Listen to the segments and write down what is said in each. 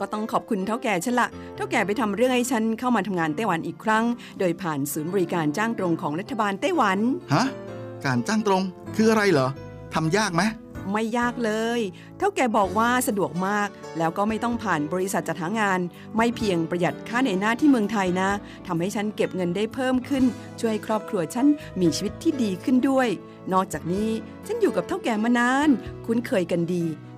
ก็ต้องขอบคุณเท่าแก่ฉันละเท่าแก่ไปทำเรื่องให้ฉันเข้ามาทำงานไต้หวันอีกครั้ง โดยผ่านศูนย์บริการจ้างตรงของรัฐบาลไต้หวัน ฮะ การจ้างตรงคืออะไรเหรอทำยากไหมไม่ยากเลย เท่าแก่บอกว่าสะดวกมาก แล้วก็ไม่ต้องผ่านบริษัทจัดหางาน ไม่เพียงประหยัดค่าในหน้าที่เมืองไทยนะทำให้ฉันเก็บเงินได้เพิ่มขึ้น ช่วยให้ครอบครัวฉันมีชีวิตที่ดีขึ้นด้วย นอกจากนี้ฉันอยู่กับเท่าแก่มานาน คุ้นเคยกันดี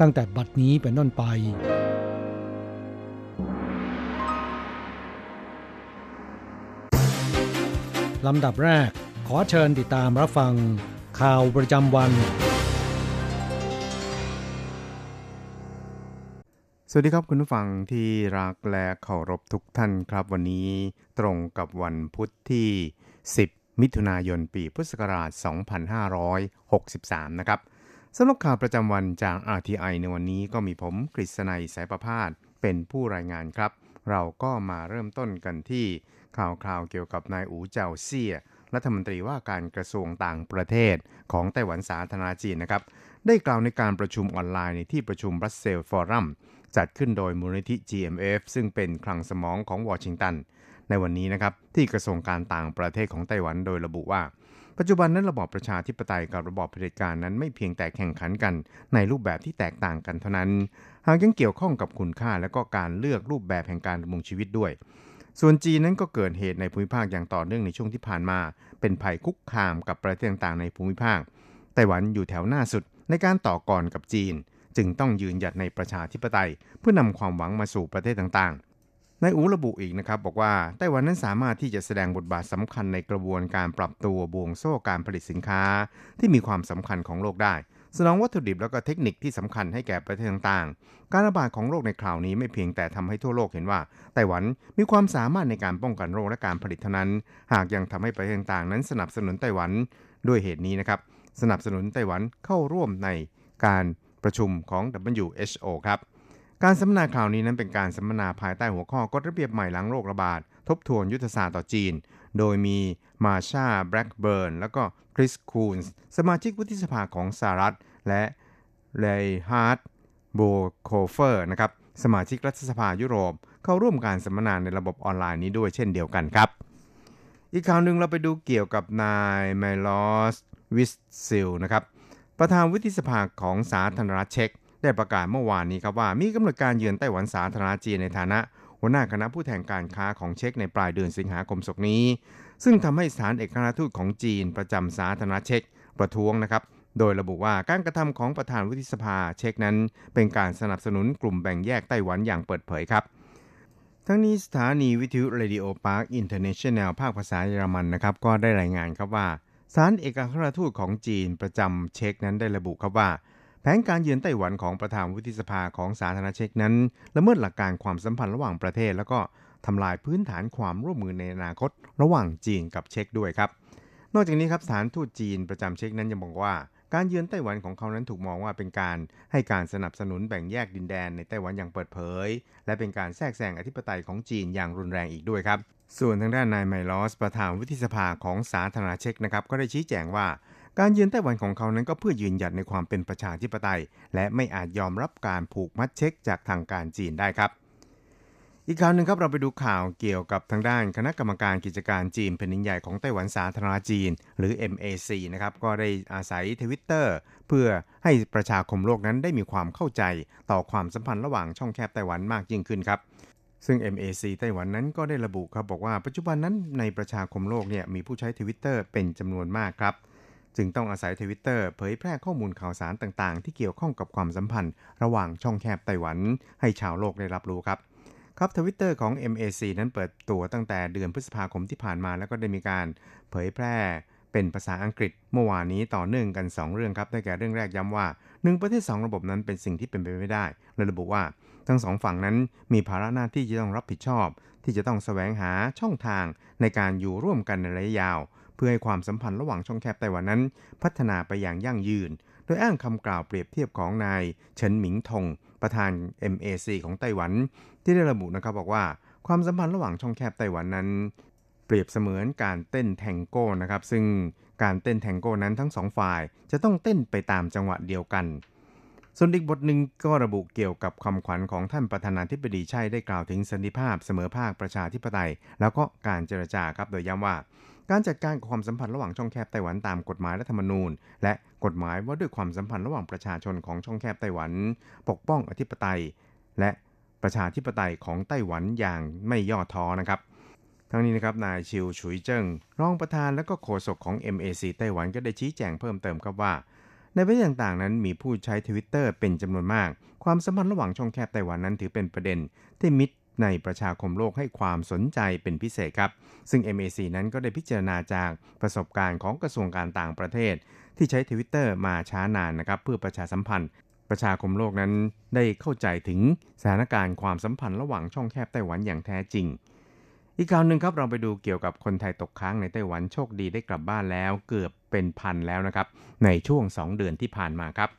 ตั้งแต่บัดนี้เป็นต้นไป ลำดับแรกขอเชิญติดตามรับฟัง ข่าวประจำวัน สวัสดีครับคุณผู้ฟังที่รักและเคารพทุกท่านครับ วันนี้ตรงกับวันพุทธที่ 10 มิถุนายนปีพุทธศักราช 2563 นะครับ สำหรับข่าวประจำวันจาก RTI ในวันนี้ก็มีผมกฤษณัยสายประพาสเป็นผู้รายงานครับ เราก็มาเริ่มต้นกันที่ข่าวคราวเกี่ยวกับนายอูเจาเซี่ยรัฐมนตรีว่าการกระทรวงต่างประเทศของไต้หวันสาธารณจีนนะครับ ได้กล่าวในการประชุมออนไลน์ในที่ประชุมบรัสเซลฟอรัมจัดขึ้นโดยมูลนิธิ GMF ซึ่งเป็นคลังสมองของวอชิงตัน ในวันนี้นะครับที่กระทรวงการต่างประเทศของไต้หวันโดยระบุว่า ปัจจุบันนั้นระบอบประชาธิปไตยกับระบอบเผด็จการนั้นไม่เพียงแต่แข่งขันกันในรูปแบบที่แตกต่างกันเท่านั้น หากยังเกี่ยวข้องกับคุณค่าและก็การเลือกรูปแบบแห่งการดำรงชีวิตด้วย ส่วนจีนนั้นก็เกิดเหตุในภูมิภาคอย่างต่อเนื่องในช่วงที่ผ่านมา เป็นภัยคุกคามกับประเทศต่างๆในภูมิภาค ไต้หวันอยู่แถวหน้าสุดในการต่อกรกับจีน จึงต้องยืนหยัดในประชาธิปไตย เพื่อนำความหวังมาสู่ประเทศต่างๆ ในอูระบุอีกนะครับบอกว่าไต้หวันนั้นสามารถที่จะแสดงบทบาทสำคัญในกระบวนการปรับตัวบวงโซ่การผลิตสินค้า ที่มีความสำคัญของโลกได้ สนองวัตถุดิบแล้วก็เทคนิคที่สำคัญให้แก่ประเทศต่างๆ การระบาดของโรคในคราวนี้ไม่เพียงแต่ทำให้ทั่วโลกเห็นว่าไต้หวันมีความสามารถในการป้องกันโรคและการผลิตเท่านั้น หากยังทำให้ประเทศต่างๆ นั้นสนับสนุนไต้หวันด้วยเหตุนี้นะครับสนับสนุนไต้หวันเข้าร่วมในการประชุมของ WHO ครับ การสัมมนาคราวนี้นั้นเป็นการสัมมนาภายใต้หัวข้อกฎระเบียบใหม่หลังโรคระบาด ทบทวนยุทธศาสตร์ต่อจีน โดยมีมาชาแบล็กเบิร์นแล้วก็คริสคูนส์สมาชิกวุฒิสภาของสหรัฐ และเลย์ฮาร์ดโบโคเฟอร์นะครับสมาชิกรัฐสภายุโรป เข้าร่วมการสัมมนาในระบบออนไลน์นี้ด้วยเช่นเดียวกันครับ อีกข่าวหนึ่งเราไปดูเกี่ยวกับนายไมลอสวิสซิลนะครับประธานวุฒิสภาของสาธารณรัฐเช็ก ได้ประกาศเมื่อวานนี้ครับว่ามีกำหนดการเยือนไต้หวันสาธารณจีนในฐานะ หัวหน้าคณะผู้แทนการค้าของเช็กในปลายเดือนสิงหาคมศกนี้ ซึ่งทำให้สถานเอกอัครทูตของจีนประจำสาธารณเช็กประท้วงนะครับโดยระบุว่าการกระทำของประธานวุฒิสภาเช็กนั้น เป็นการสนับสนุนกลุ่มแบ่งแยกไต้หวันอย่างเปิดเผยครับ ทั้งนี้สถานีวิทยุเรดิโอปรากอินเตอร์เนชั่นแนลภาคภาษาเยอรมันนะครับก็ได้รายงานครับว่าสถานเอกอัครราชทูตของจีนประจำเช็กนั้นได้ระบุครับว่า แผนการเยือนไต้หวันของประธานวุฒิสภาของสาธารณรัฐเช็กนั้นละเมิดหลักการความสัมพันธ์ระหว่างประเทศ แล้วก็ทำลายพื้นฐานความร่วมมือในอนาคต ระหว่างจีนกับเช็กด้วยครับ นอกจากนี้ครับสถานทูตจีนประจำเช็กนั้นยังบอกว่า การเยือนไต้หวันของเขานั้นถูกมองว่าเป็นการให้การสนับสนุนแบ่งแยกดินแดนในไต้หวันอย่างเปิดเผย และเป็นการแทรกแซงอธิปไตยของจีนอย่างรุนแรงอีกด้วยครับ ส่วนทางด้านนายไมลอส ประธานวุฒิสภาของสาธารณเช็กนะครับก็ได้ชี้แจงว่า การเยือนไต้หวันของเขานั้นก็เพื่อยืนหยัดในความเป็นประชาธิปไตย และไม่อาจยอมรับการผูกมัดเช็กจากทางการจีนได้ครับ อีกข่าวหนึ่งครับเราไปดูข่าวเกี่ยวกับทางด้านคณะกรรมการกิจการจีนแผ่นดินใหญ่ของไต้หวันสาธารณจีน หรือ MAC นะครับก็ได้อาศัยทวิตเตอร์เพื่อให้ประชาคมโลกนั้นได้มีความเข้าใจต่อความสัมพันธ์ระหว่างช่องแคบไต้หวันมากยิ่งขึ้นครับซึ่ง MAC ไต้หวันนั้นก็ได้ระบุครับบอกว่าปัจจุบันนั้นในประชาคมโลกเนี่ยมีผู้ใช้ทวิตเตอร์เป็นจำนวนมากครับ จึงต้องอาศัยทวิตเตอร์เผยแพร่ข้อมูลข่าวสารต่างๆ ที่เกี่ยวข้องกับความสัมพันธ์ ระหว่างช่องแคบไต้หวัน ให้ชาวโลกได้รับรู้ครับครับทวิตเตอร์ของ MAC นั้นเปิดตัวตั้งแต่เดือนพฤษภาคมที่ผ่านมาแล้วก็ได้มีการเผยแพร่เป็นภาษาอังกฤษ เมื่อวานนี้ต่อเนื่องกัน 2 เรื่องครับได้แก่เรื่องแรกย้ำว่า 1 ประเทศ 2 ระบบนั้นเป็นสิ่งที่เป็นไปไม่ได้และระบุว่า ทั้งสองฝั่งนั้นมีภาระหน้าที่จะต้องรับผิดชอบ ที่จะต้องแสวงหาช่องทางในการอยู่ร่วมกันในระยะยาว เพื่อให้ความสัมพันธ์ระหว่างช่องแคบไต้หวันนั้น พัฒนาไปอย่างยั่งยืน โดยอ้างคำกล่าวเปรียบเทียบของนายเฉินหมิงทง ประธาน MAC ของไต้หวัน ที่ได้ระบุนะครับบอกว่าความสัมพันธ์ระหว่างช่องแคบไต้หวันนั้น เปรียบเสมือนการเต้นแทงโก้นะครับซึ่งการเต้นแทงโก้นั้นทั้งสองฝ่ายจะต้องเต้นไปตามจังหวะเดียวกันส่วนอีกบทหนึ่งก็ระบุเกี่ยวกับคำขวัญของท่านประธานาธิบดีชัยได้กล่าวถึงสันติภาพเสมอภาคประชาธิปไตย แล้วก็การเจรจาครับโดยย้ำว่า การจัดการกับความสัมพันธ์ระหว่างช่องแคบไต้หวันตามกฎหมายรัฐธรรมนูญ และกฎหมายว่าด้วยความสัมพันธ์ระหว่างประชาชนของช่องแคบไต้หวัน ปกป้องอธิปไตย และประชาธิปไตยของไต้หวันอย่างไม่ย่อท้อนะครับทั้งนี้นะครับนายชิวฉุยเจิ้งรองประธานและก็โฆษกของ MAC ไต้หวันก็ได้ชี้แจงเพิ่มเติมครับว่า ในประเทศต่างๆนั้นมีผู้ใช้ทวิตเตอร์เป็นจำนวนมาก ความสัมพันธ์ระหว่างช่องแคบไต้หวันนั้นถือเป็นประเด็น ที่มิตร ในประชาคมโลกให้ความสนใจเป็นพิเศษครับ ซึ่ง MAC นั้นก็ได้พิจารณาจากประสบการณ์ของกระทรวงการต่างประเทศ ที่ใช้ทวิตเตอร์มาช้านานนะครับเพื่อประชาสัมพันธ์ ประชาคมโลกนั้นได้เข้าใจถึงสถานการณ์ความสัมพันธ์ระหว่างช่องแคบไต้หวันอย่างแท้จริง อีกข่าวหนึ่งครับเราไปดูเกี่ยวกับคนไทยตกค้างในไต้หวันโชคดีได้กลับบ้านแล้วเกือบเป็นพันแล้วนะครับในช่วง 2 เดือนที่ผ่านมาครับ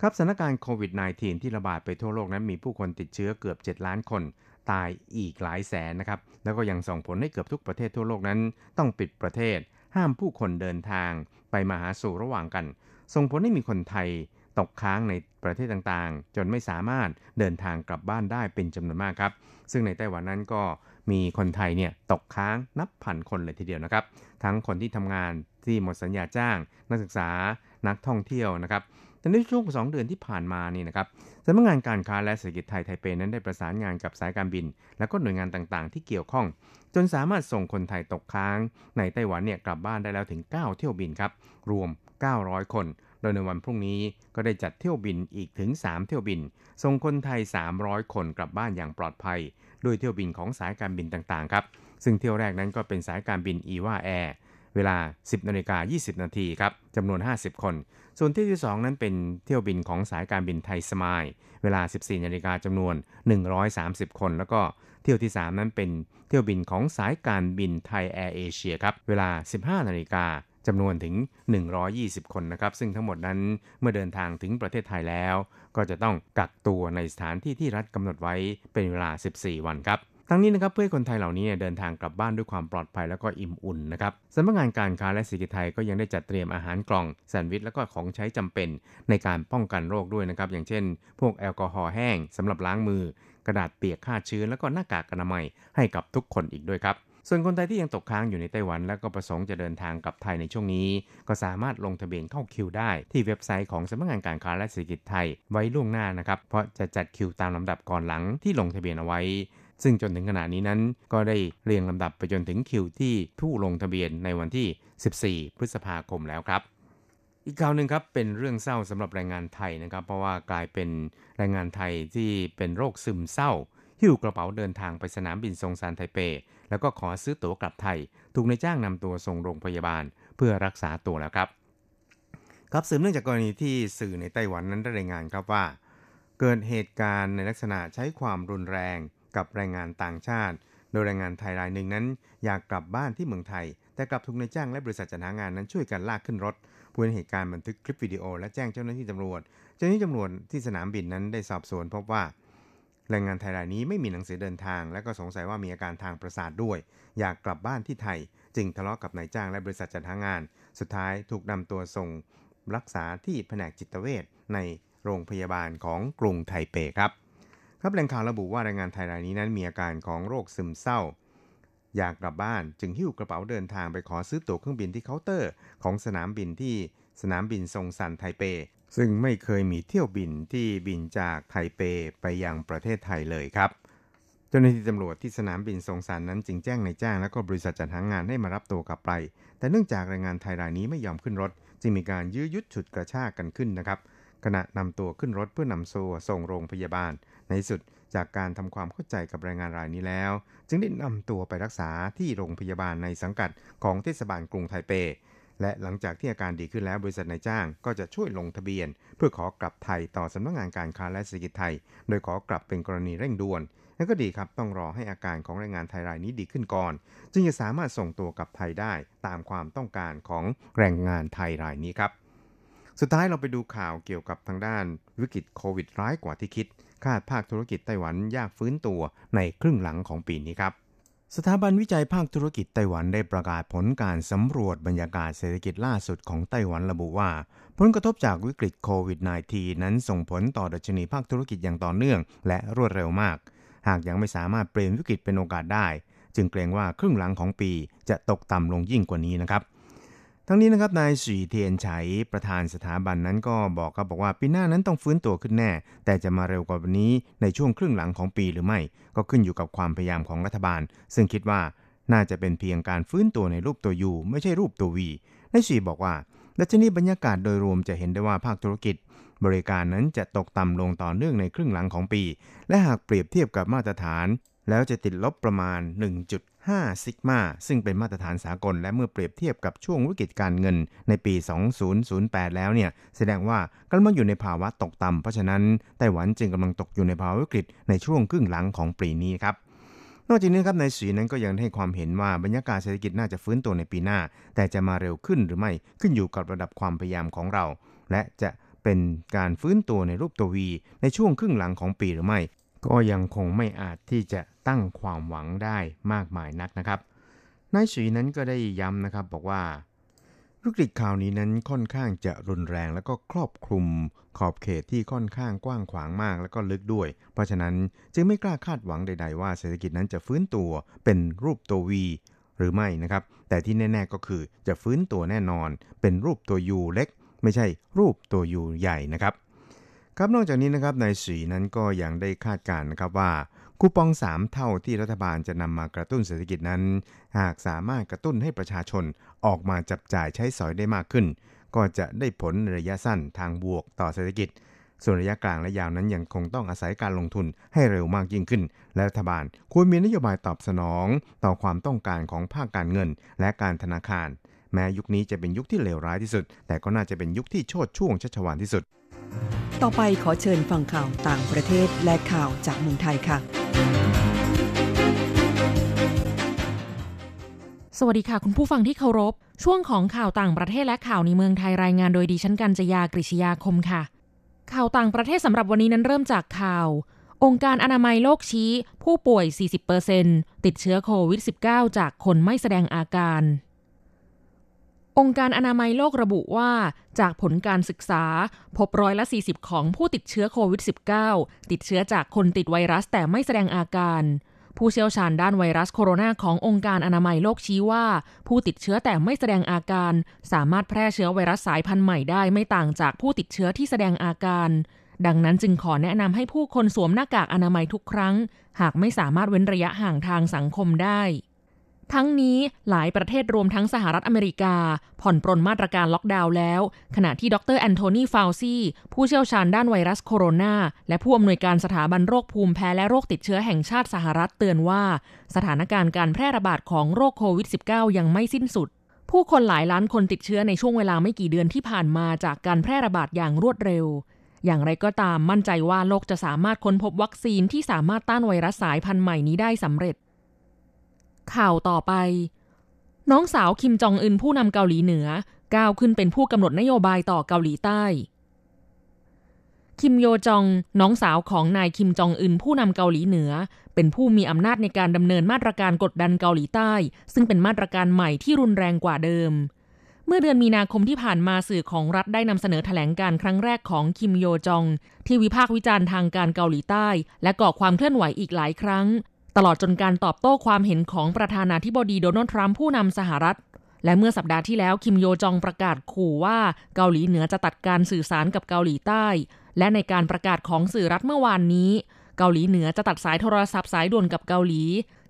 ครับสถานการณ์โควิด -19 ที่ระบาดไปทั่วโลกนั้นมีผู้คนติดเชื้อเกือบ 7 ล้านคน ตายอีกหลายแสนนะครับ แล้วก็ยังส่งผลให้เกือบทุกประเทศทั่วโลกนั้น ต้องปิดประเทศ ห้ามผู้คนเดินทางไปมาหาสู่ระหว่างกัน ส่งผลให้มีคนไทยตกค้างในประเทศต่างๆ จนไม่สามารถเดินทางกลับบ้านได้เป็นจำนวนมากครับ ซึ่งในไต้หวันนั้นก็มีคนไทยเนี่ยตกค้างนับพันคนเลยทีเดียวนะครับ ทั้งคนที่ทำงานที่หมดสัญญาจ้าง นักศึกษานักท่องเที่ยวนะครับ แต่ในช่วง 2 เดือนที่ผ่านมานี่นะครับสำนักงานการค้าและเศรษฐกิจไทยไทเปนั้นได้ประสานงานกับสายการบิน และก็หน่วยงานต่างๆ ที่เกี่ยวข้อง จนสามารถส่งคนไทยตกค้าง ในไต้หวันเนี่ยกลับบ้านได้แล้วถึง 9 เที่ยวบินครับรวม 900 คน โดยในวันพรุ่งนี้ก็ได้จัดเที่ยวบินอีกถึง 3 เที่ยวบิน ส่งคนไทย 300 คนกลับบ้านอย่างปลอดภัย โดยเที่ยวบินของสายการบินต่างๆครับซึ่งเที่ยวแรกนั้นก็เป็นสายการบินอีวาแอร์ เวลา 10นาฬิกา20 นาทีครับจำนวน 50 คน ส่วนเที่ยวที่ 2 นั้นเป็นเที่ยวบินของสายการบินไทยสมาย เวลา 14นาฬิกาจำนวน 130 คน แล้วก็เที่ยวที่ 3 นั้นเป็นเที่ยวบินของสายการบินไทยแอร์เอเชียครับ เวลา 15นาฬิกาจำนวนถึง 120 คนนะครับ ซึ่งทั้งหมดนั้นเมื่อเดินทางถึงประเทศไทยแล้ว ก็จะต้องกักตัวในสถานที่ที่รัฐกำหนดไว้เป็นเวลา 14 วันครับ ทั้งนี้นะครับเพื่อให้คนไทยเหล่านี้เดินทางกลับบ้านด้วยความปลอดภัยแล้วก็อิ่มอุ่นนะครับสำนักงานการค้าและเศรษฐกิจไทยก็ยังได้จัดเตรียมอาหารกล่องแซนด์วิชแล้วก็ของใช้จำเป็นในการป้องกันโรคด้วยนะครับอย่างเช่น พวกแอลกอฮอล์แห้งสำหรับล้างมือ กระดาษเปียกฆ่าเชื้อแล้วก็หน้ากากอนามัยให้กับทุกคนอีกด้วยครับส่วนคนไทยที่ยังตกค้างอยู่ในไต้หวัน และก็ประสงค์จะเดินทางกลับไทยในช่วงนี้ ก็สามารถลงทะเบียนเข้าคิวได้ ที่เว็บไซต์ของสำนักงานการค้าและเศรษฐกิจไทยไว้ล่วงหน้านะครับเพราะจะจัดคิวตามลำดับก่อนหลังที่ลงทะเบียนเอาไว้ ซึ่งจนถึงขณะนี้นั้นก็ได้เรียงลำดับไปจนถึงคิวที่ผู้ลงทะเบียนในวันที่ 14 พฤษภาคมแล้วครับ อีกข่าวหนึ่งครับเป็นเรื่องเศร้าสำหรับแรงงานไทยนะครับ เพราะว่ากลายเป็นแรงงานไทยที่เป็นโรคซึมเศร้าหิ้วกระเป๋าเดินทางไปสนามบินซงซานไทเป แล้วก็ขอซื้อตั๋วกลับไทย ถูกนายจ้างนำตัวส่งโรงพยาบาล เพื่อรักษาตัวแล้วครับ ครับสืบเนื่องจากกรณีที่สื่อในไต้หวันนั้นได้รายงานครับว่า เกิดเหตุการณ์ในลักษณะใช้ความรุนแรง กับแรงงานต่างชาติ โดยแรงงานไทยรายหนึ่งนั้น อยากกลับบ้านที่เมืองไทย แต่กลับถูกนายจ้างและบริษัทจัดหางานนั้นช่วยกันลากขึ้นรถผู้เห็นเหตุการณ์บันทึกคลิปวิดีโอและแจ้งเจ้าหน้าที่ตำรวจ เจ้าหน้าที่ตำรวจที่สนามบินนั้นได้สอบสวนพบว่าแรงงานไทยรายนี้ไม่มีหนังสือเดินทาง และก็สงสัยว่ามีอาการทางประสาทด้วย อยากกลับบ้านที่ไทย จึงทะเลาะกับนายจ้างและบริษัทจัดหางาน สุดท้ายถูกนำตัวส่งรักษาที่แผนกจิตเวชในโรงพยาบาลของกรุงไทเปครับ ครับแหล่งข่าวระบุว่าแรงงานไทยรายนี้นั้นมีอาการของโรคซึมเศร้า อยากกลับบ้านจึงหิ้วกระเป๋าเดินทางไปขอซื้อตั๋วเครื่องบินที่เคาน์เตอร์ของสนามบินที่สนามบินซงซันไทเป ซึ่งไม่เคยมีเที่ยวบินที่บินจากไทเปไปยังประเทศไทยเลยครับเจ้าหน้าที่ตำรวจที่สนามบินซงซันนั้นจึงแจ้งนายจ้างและก็บริษัทจัดหางานให้มารับตัวกลับไป แต่เนื่องจากแรงงานไทยรายนี้ไม่ยอมขึ้นรถ จึงมีการยื้อยุดฉุดกระชากกันขึ้นนะครับ ขณะนำตัวขึ้นรถเพื่อนำตัวส่งโรงพยาบาล ในสุดจากการทำความเข้าใจกับแรงงานรายนี้แล้ว จึงได้นำตัวไปรักษาที่โรงพยาบาลในสังกัดของเทศบาลกรุงไทเป และหลังจากที่อาการดีขึ้นแล้วบริษัทนายจ้างก็จะช่วยลงทะเบียน เพื่อขอกลับไทยต่อสำนักงานการค้าและเศรษฐกิจไทย โดยขอกลับเป็นกรณีเร่งด่วนและก็ดีครับต้องรอให้อาการของแรงงานไทยรายนี้ดีขึ้นก่อน จึงจะสามารถส่งตัวกลับไทยได้ตามความต้องการของแรงงานไทยรายนี้ครับ สุดท้ายเราไปดูข่าวเกี่ยวกับทางด้านวิกฤตโควิดร้ายกว่าที่คิด คาดภาคธุรกิจไต้หวันยากฟื้นตัวในครึ่งหลังของปีนี้ครับ สถาบันวิจัยภาคธุรกิจไต้หวันได้ประกาศผลการสำรวจบรรยากาศเศรษฐกิจล่าสุดของไต้หวันระบุว่า ผลกระทบจากวิกฤตโควิด -19 นั้นส่งผลต่อดัชนีภาคธุรกิจอย่างต่อเนื่อง และรวดเร็วมาก หากยังไม่สามารถเปลี่ยนวิกฤตเป็นโอกาสได้ จึงเกรงว่าครึ่งหลังของปีจะตกต่ำลงยิ่งกว่านี้นะครับ ทั้งนี้นะครับนายสีเทียนไฉประธานสถาบันนั้นก็บอกครับบอกว่าปีหน้านั้นต้องฟื้นตัวขึ้นแน่ แต่จะมาเร็วกว่านี้ในช่วงครึ่งหลังของปีหรือไม่ ก็ขึ้นอยู่กับความพยายามของรัฐบาล ซึ่งคิดว่าน่าจะเป็นเพียงการฟื้นตัวในรูปตัวยูไม่ใช่รูปตัววีนายสีบอกว่าดัชนีบรรยากาศโดยรวมจะเห็นได้ว่าภาคธุรกิจ บริการนั้นจะตกต่ำลงต่อเนื่องในครึ่งหลังของปี และหากเปรียบเทียบกับมาตรฐาน แล้วจะติดลบประมาณ 5 ซิกมา ซึ่งเป็นมาตรฐานสากล และเมื่อเปรียบเทียบกับช่วงวิกฤตการเงินในปี 2008 แล้วเนี่ย แสดงว่ากำลังอยู่ในภาวะตกต่ำ เพราะฉะนั้นไต้หวันจึงกำลังตกอยู่ในภาวะวิกฤตในช่วงครึ่งหลังของปีนี้ครับนอกจากนี้ครับนายสีนั้นก็ยังให้ความเห็นว่าบรรยากาศเศรษฐกิจน่าจะฟื้นตัวในปีหน้า แต่จะมาเร็วขึ้นหรือไม่ขึ้นอยู่กับระดับความพยายามของเรา และจะเป็นการฟื้นตัวในรูปตัววีในช่วงครึ่งหลังของปีหรือไม่ ก็ยังคงไม่อาจที่จะ ตั้งความหวังได้มากมายนักนะครับนายสีนั้นก็ได้ย้ำนะครับบอกว่าวิกฤตข่าวนี้นั้นค่อนข้างจะรุนแรงแล้วก็ครอบคลุมขอบเขตที่ค่อนข้างกว้างขวางมากแล้วก็ลึกด้วย เพราะฉะนั้นจึงไม่กล้าคาดหวังใด ๆ ว่าเศรษฐกิจนั้นจะฟื้นตัวเป็นรูปตัววีหรือไม่นะครับ แต่ที่แน่ ๆก็คือจะฟื้นตัวแน่นอน เป็นรูปตัวยูเล็ก ไม่ใช่รูปตัวยูใหญ่นะครับ ครับนอกจากนี้นะครับนายสีนั้นก็ยังได้คาดการณ์นะครับว่า คูปอง 3 เท่าที่รัฐบาลจะนำมากระตุ้นเศรษฐกิจนั้น หากสามารถกระตุ้นให้ประชาชนออกมาจับจ่ายใช้สอยได้มากขึ้น ก็จะได้ผลในระยะสั้นทางบวกต่อเศรษฐกิจ ส่วนระยะกลางและยาวนั้นยังคงต้องอาศัยการลงทุนให้เร็วมากยิ่งขึ้น และรัฐบาลควรมีนโยบายตอบสนอง ต่อความต้องการของภาคการเงิน และการธนาคาร แม้ยุคนี้จะเป็นยุคที่เลวร้ายที่สุด แต่ก็น่าจะเป็นยุคที่โชดช่วงชัชวานที่สุด ต่อไปขอเชิญฟังข่าวต่างประเทศและข่าวจากเมืองไทยค่ะ สวัสดีค่ะคุณผู้ฟังที่เคารพ ช่วงของข่าวต่างประเทศและข่าวในเมืองไทยรายงานโดยดิฉันกัญจยากริชยาคมค่ะ ข่าวต่างประเทศสำหรับวันนี้นั้นเริ่มจากข่าว องค์การอนามัยโลกชี้ ผู้ป่วย 40%ติดเชื้อโควิด -19 จากคนไม่แสดงอาการ องค์การอนามัยโลกระบุว่า จากผลการศึกษา พบร้อยละ 40 ของผู้ติดเชื้อโควิด -19 ติดเชื้อจากคนติดไวรัสแต่ไม่แสดงอาการ ผู้เชี่ยวชาญด้านไวรัสโคโรนาขององค์การอนามัยโลกชี้ว่า ผู้ติดเชื้อแต่ไม่แสดงอาการ สามารถแพร่เชื้อไวรัสสายพันธุ์ใหม่ได้ไม่ต่างจากผู้ติดเชื้อที่แสดงอาการ ดังนั้นจึงขอแนะนำให้ผู้คนสวมหน้ากากอนามัยทุกครั้ง หากไม่สามารถเว้นระยะห่างทางสังคมได้ ทั้งนี้หลายประเทศรวมทั้งสหรัฐอเมริกา ผ่อนปรนมาตรการล็อกดาวน์แล้ว ขณะที่ดรแอนโทนีฟาวซีผู้เชี่ยวชาญด้านไวรัสโคโรนา และผู้อำนวยการสถาบันโรคภูมิแพ้และโรคติดเชื้อแห่งชาติสหรัฐเตือนว่า สถานการณ์การแพร่ระบาดของโรคโควิด -19 ยังไม่สิ้นสุด ผู้คนหลายล้านคนติดเชื้อในช่วงเวลาไม่กี่เดือนที่ผ่านมาจากการแพร่ระบาดอย่างรวดเร็วอย่างไรก็ตามมั่นใจว่าโลกจะสามารถค้นพบวัคซีนที่สามารถต้านไวรัสสายพันธุ์ใหม่นี้ได้สำเร็จ ข่าวต่อไป น้องสาวคิมจองอึนผู้นำเกาหลีเหนือก้าวขึ้นเป็นผู้กำหนดนโยบายต่อเกาหลีใต้ คิมโยจอง น้องสาวของนายคิมจองอึนผู้นำเกาหลีเหนือ เป็นผู้มีอำนาจในการดำเนินมาตรการกดดันเกาหลีใต้ ซึ่งเป็นมาตรการใหม่ที่รุนแรงกว่าเดิม เมื่อเดือนมีนาคมที่ผ่านมาสื่อของรัฐได้นำเสนอแถลงการครั้งแรกของคิมโยจอง ที่วิพากษ์วิจารณ์ทางการเกาหลีใต้ และก่อความเคลื่อนไหวอีกหลายครั้ง ตลอดจนการตอบโต้ความเห็นของประธานาธิบดีโดนัลด์ทรัมป์ผู้นำสหรัฐ และเมื่อสัปดาห์ที่แล้วคิมโยจองประกาศขู่ว่าเกาหลีเหนือจะตัดการสื่อสารกับเกาหลีใต้ และในการประกาศของสื่อรัฐเมื่อวานนี้เกาหลีเหนือจะตัดสายโทรศัพท์สายด่วนกับเกาหลี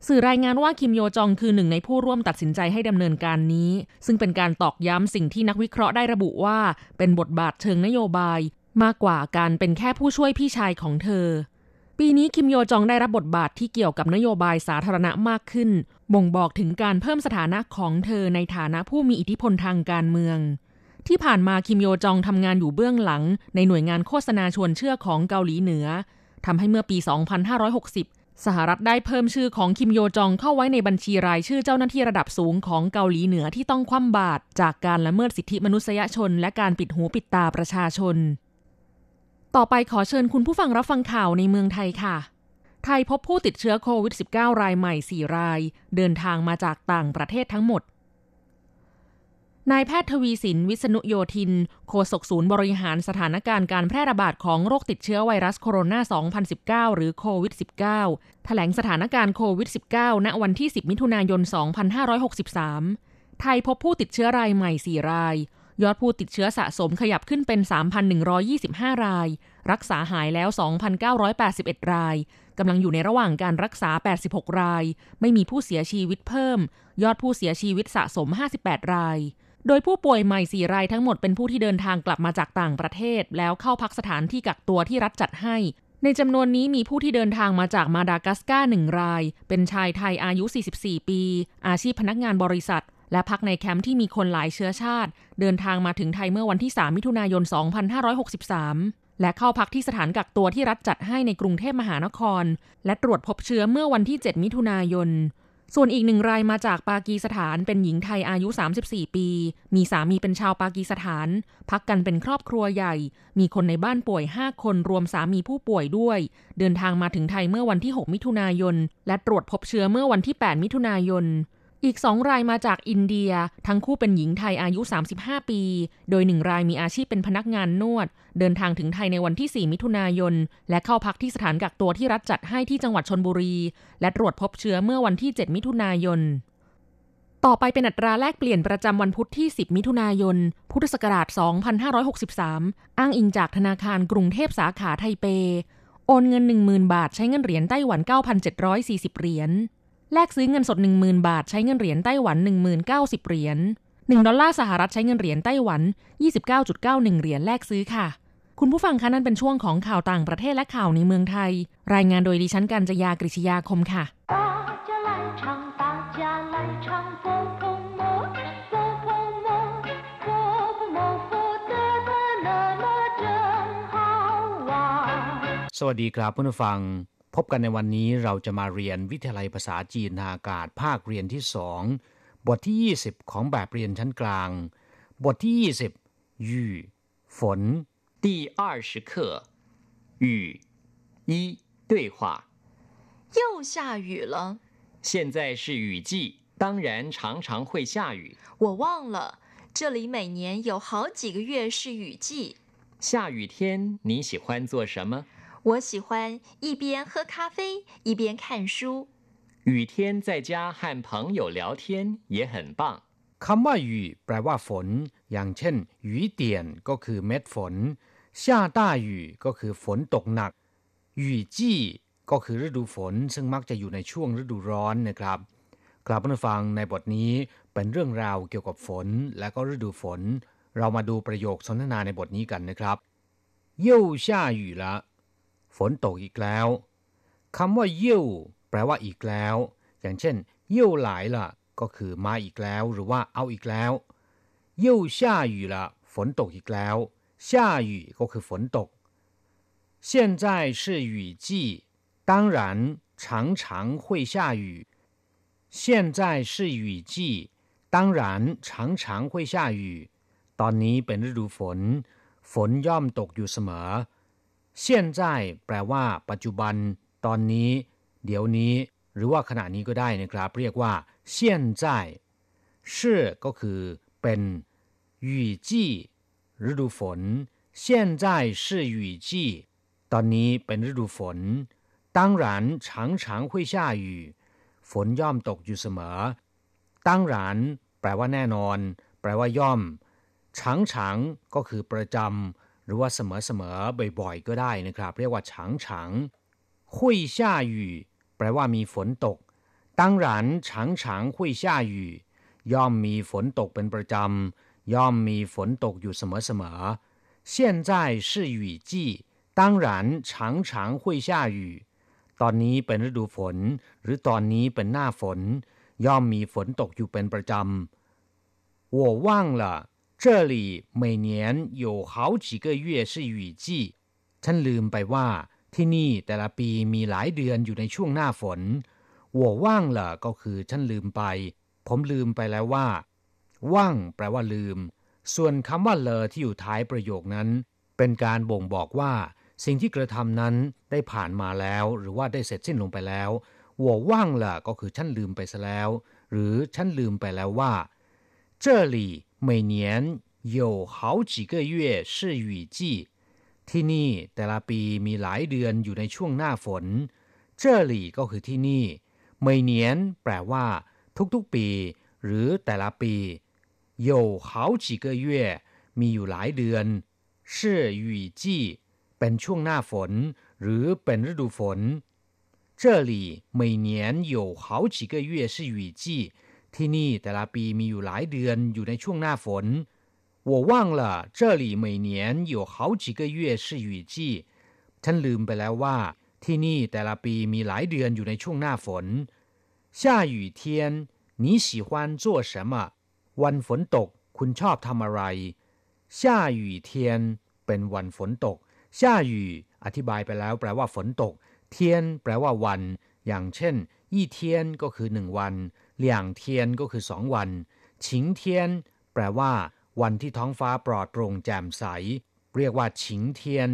สื่อรายงานว่าคิมโยจองคือหนึ่งในผู้ร่วมตัดสินใจให้ดำเนินการนี้ ซึ่งเป็นการตอกย้ำสิ่งที่นักวิเคราะห์ได้ระบุว่า เป็นบทบาทเชิงนโยบาย มากกว่าการเป็นแค่ผู้ช่วยพี่ชายของเธอ ปีนี้คิมโยจองได้รับบทบาทที่เกี่ยวกับนโยบายสาธารณะมากขึ้น บ่งบอกถึงการเพิ่มสถานะของเธอในฐานะผู้มีอิทธิพลทางการเมือง ที่ผ่านมาคิมโยจองทำงานอยู่เบื้องหลัง ในหน่วยงานโฆษณาชวนเชื่อของเกาหลีเหนือทำให้เมื่อปี 2560 สหรัฐได้เพิ่มชื่อของคิมโยจองเข้าไว้ในบัญชีรายชื่อเจ้าหน้าที่ระดับสูงของเกาหลีเหนือที่ต้องคว่ำบาตรจากการละเมิดสิทธิมนุษยชน และการปิดหูปิดตาประชาชน ต่อไปขอเชิญคุณผู้ฟังรับฟังข่าวในเมืองไทยค่ะ ไทยพบผู้ติดเชื้อโควิด -19 รายใหม่ 4 ราย เดินทางมาจากต่างประเทศทั้งหมด นายแพทย์ทวีสิน วิษณุโยธิน โฆษกศูนย์บริหารสถานการณ์การแพร่ระบาดของโรคติดเชื้อไวรัสโคโรนา 2019 หรือโควิด -19 แถลงสถานการณ์โควิด -19 ณ วันที่ 10 มิถุนายน 2563 ไทยพบผู้ติดเชื้อรายใหม่ 4 ราย ยอดผู้ติดเชื้อสะสมขยับขึ้นเป็น 3,125 ราย รักษาหายแล้ว 2,981 ราย กำลังอยู่ในระหว่างการรักษา 86 ราย ไม่มีผู้เสียชีวิตเพิ่ม ยอดผู้เสียชีวิตสะสม 58 ราย โดยผู้ป่วยใหม่ 4 รายทั้งหมดเป็นผู้ที่เดินทางกลับมาจากต่างประเทศ แล้วเข้าพักสถานที่กักตัวที่รัฐจัดให้ ในจำนวนนี้มีผู้ที่เดินทางมาจากมาดากัสการ์หนึ่งราย เป็นชายไทยอายุ 44 ปี อาชีพพนักงานบริษัท และพักในแคมป์ที่มีคนหลายเชื้อชาติ เดินทางมาถึงไทยเมื่อวันที่ 3 มิถุนายน 2563 และเข้าพักที่สถานกักตัวที่รัฐจัดให้ในกรุงเทพมหานคร และตรวจพบเชื้อเมื่อวันที่ 7 มิถุนายน ส่วนอีกหนึ่งรายมาจากปากีสถานเป็นหญิงไทยอายุ 34 ปี มีสามีเป็นชาวปากีสถาน พักกันเป็นครอบครัวใหญ่ มีคนในบ้านป่วย 5 คนรวมสามีผู้ป่วยด้วย เดินทางมาถึงไทยเมื่อวันที่ 6 มิถุนายน และตรวจพบเชื้อเมื่อวันที่ 8 มิถุนายน อีกสองรายมาจากอินเดีย ทั้งคู่เป็นหญิงไทยอายุ 35 ปี โดยหนึ่งรายมีอาชีพเป็นพนักงานนวด เดินทางถึงไทยในวันที่ 4 มิถุนายน และเข้าพักที่สถานกักตัวที่รัฐจัดให้ที่จังหวัดชนบุรี และตรวจพบเชื้อเมื่อวันที่ 7 มิถุนายน ต่อไปเป็นอัตราแลกเปลี่ยนประจำวันพุธที่ 10 มิถุนายน พุทธศักราช 2563 อ้างอิงจากธนาคารกรุงเทพสาขาไทเป โอนเงิน 10,000 บาทใช้เงินเหรียญไต้หวัน 9,740 เหรียญ แลกซื้อเงินสด 10,000 บาท ใช้เงินเหรียญไต้หวัน 10,090 เหรียญ 1 ดอลลาร์สหรัฐใช้เงินเหรียญไต้หวัน 29.91 เหรียญแลกซื้อค่ะ คุณผู้ฟังคะนั่นเป็นช่วงของข่าวต่างประเทศและข่าวในเมืองไทย รายงานโดยดิฉันกัญจยากริชยาคมค่ะสวัสดีครับผู้ฟัง พบกันในวันนี้เราจะมาเรียนวิทยาลัยภาษาจีนทางอากาศภาคเรียนที่สองบทที่ 20 ของแบบเรียนชั้นกลาง บทที่ 20หยู่ฝน 第二十课，雨一对话。又下雨了，现在是雨季，当然常常会下雨。我忘了，这里每年有好几个月是雨季。下雨天你喜欢做什么？ 我喜欢一边喝咖啡一边看书。雨天在家和朋友聊天也很棒。 คำว่าหยู่แปลว่าฝน อย่างเช่นหยู่เตียนก็คือเม็ดฝน下大雨ก็คือฝนตกหนักหยู่จี้ก็คือฤดูฝน ซึ่งมักจะอยู่ในช่วงฤดูร้อนนะครับกลับมาฟังในบทนี้เป็นเรื่องราวเกี่ยวกับฝน และก็ฤดูฝน เรามาดูประโยคสนทนาในบทนี้กันนะครับ又下雨了 ฝนตกอีกแล้วคำว่าเย่แปลว่าอีกแล้ว อย่างเช่นเย่หลายละก็คือมาอีกแล้วหรือว่าเอาอีกแล้ว又下雨了ฝนตกอีกแล้ว下雨ก็คือฝนตก现在是雨季当然常常会下雨现在是雨季当然常常会下雨ตอนนี้เป็นฤดูฝน ฝนย่อมตกอยู่เสมอ 现在แปลว่า ปัจจุบัน ตอนนี้ เดี๋ยวนี้ หรือว่าขณะนี้ก็ได้นะครับ เรียกว่า现在是ก็คือ เป็น雨季ฤดูฝน现在是雨季ตอนนี้เป็นฤดูฝน当然常常会下雨ฝนย่อมตกอยู่เสมอ当然แปลว่าแน่นอน แปลว่าย่อม常常ก็คือประจำ หรือว่าเสมอเสมอบ่อยๆ ก็ได้นะครับ เรียกว่า常常会下雨แปลว่ามีฝนตก当然常常会下雨ย่อมมีฝนตกเป็นประจำย่อมมีฝนตกอยู่เสมอๆ现在是雨季当然常常会下雨ตอนนี้เป็นฤดูฝน หรือตอนนี้เป็นหน้าฝน ย่อมมีฝนตกอยู่เป็นประจำ我忘了 这里每年有好几个月是雨季ฉันลืมไปว่า ที่นี่แต่ละปีมีหลายเดือนอยู่ในช่วงหน้าฝน我忘了ก็คือฉันลืมไป ผมลืมไปแล้วว่า ว่างแปลว่าลืม ส่วนคำว่าเลอที่อยู่ท้ายประโยคนั้น เป็นการบ่งบอกว่า สิ่งที่กระทำนั้นได้ผ่านมาแล้ว หรือว่าได้เสร็จสิ้นลงไปแล้ว我忘了ก็คือฉันลืมไปซะแล้ว หรือฉันลืมไปแล้วว่า这里 每年有好几个月是雨季ที่นี่แต่ละปีมีหลายเดือนอยู่ในช่วงหน้าฝน这里ก็คือที่นี่每年แปลว่า ทุกๆปี หรือแต่ละปี有好几个月มีอยู่หลายเดือน是雨季เป็นช่วงหน้าฝน หรือเป็นฤดูฝน这里每年有好几个月是雨季 ที่นี่แต่ละปีมีอยู่หลายเดือนอยู่ในช่วงหน้าฝน我忘了这里每年有好几个月是雨季ฉันลืมไปแล้วว่า ที่นี่แต่ละปีมีหลายเดือนอยู่ในช่วงหน้าฝน下雨天你喜欢做什么วันฝนตก คุณชอบทำอะไร下雨天เป็นวันฝนตก下雨อธิบายไปแล้วแปลว่าฝนตก เทียนแปลว่าวัน อย่างเช่นยี่เทียนก็คือหนึ่งวัน เหลี่ยงเทียนก็คือสองวันฉิงเทียนแปลว่า วันที่ท้องฟ้าปลอดโปร่งแจ่มใส เรียกว่าฉิงเทียน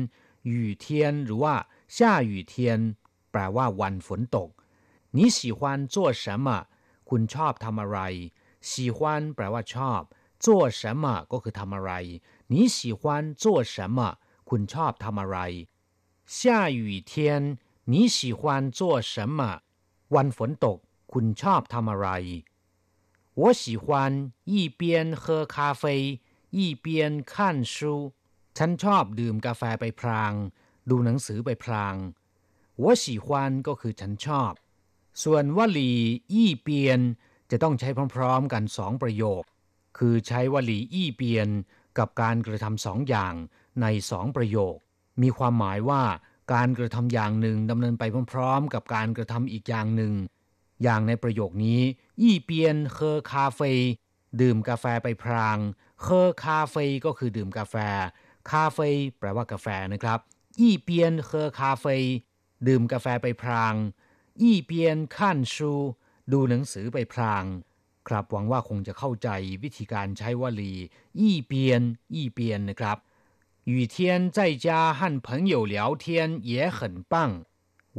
หยู่เทียน หรือว่า下雨天แปลว่าวันฝนตก你喜欢做什么 คุณชอบทำอะไร喜欢แปลว่าชอบ做什么ก็คือทำอะไร你喜欢做什么คุณชอบทำอะไร下雨天你喜欢做什么วันฝนตก คุณชอบทำอะไร我喜欢一边喝咖啡一边看书ฉันชอบดื่มกาแฟไปพราง ดูหนังสือไปพราง我喜欢ก็คือฉันชอบ ส่วนวลีอี้เปียนจะต้องใช้พร้อมๆกันสองประโยค คือใช้วลีอี้เปียนกับการกระทำสองอย่างในสองประโยค มีความหมายว่าการกระทำอย่างหนึ่งดำเนินไปพร้อมๆกับการกระทำอีกอย่างหนึ่ง อย่างในประโยคนี้อี้เปียนเคอคาเฟดื่มกาแฟไปพรางเคอคาเฟก็คือดื่มกาแฟ คาเฟแปลว่ากาแฟนะครับอี้เปียนเคอคาเฟดื่มกาแฟไปพรางอี้เปียนขั้นชูดูหนังสือไปพราง ครับหวังว่าคงจะเข้าใจวิธีการใช้วลีอี้เปียนอี้เปียนนะครับ雨天在家和朋友聊天也很棒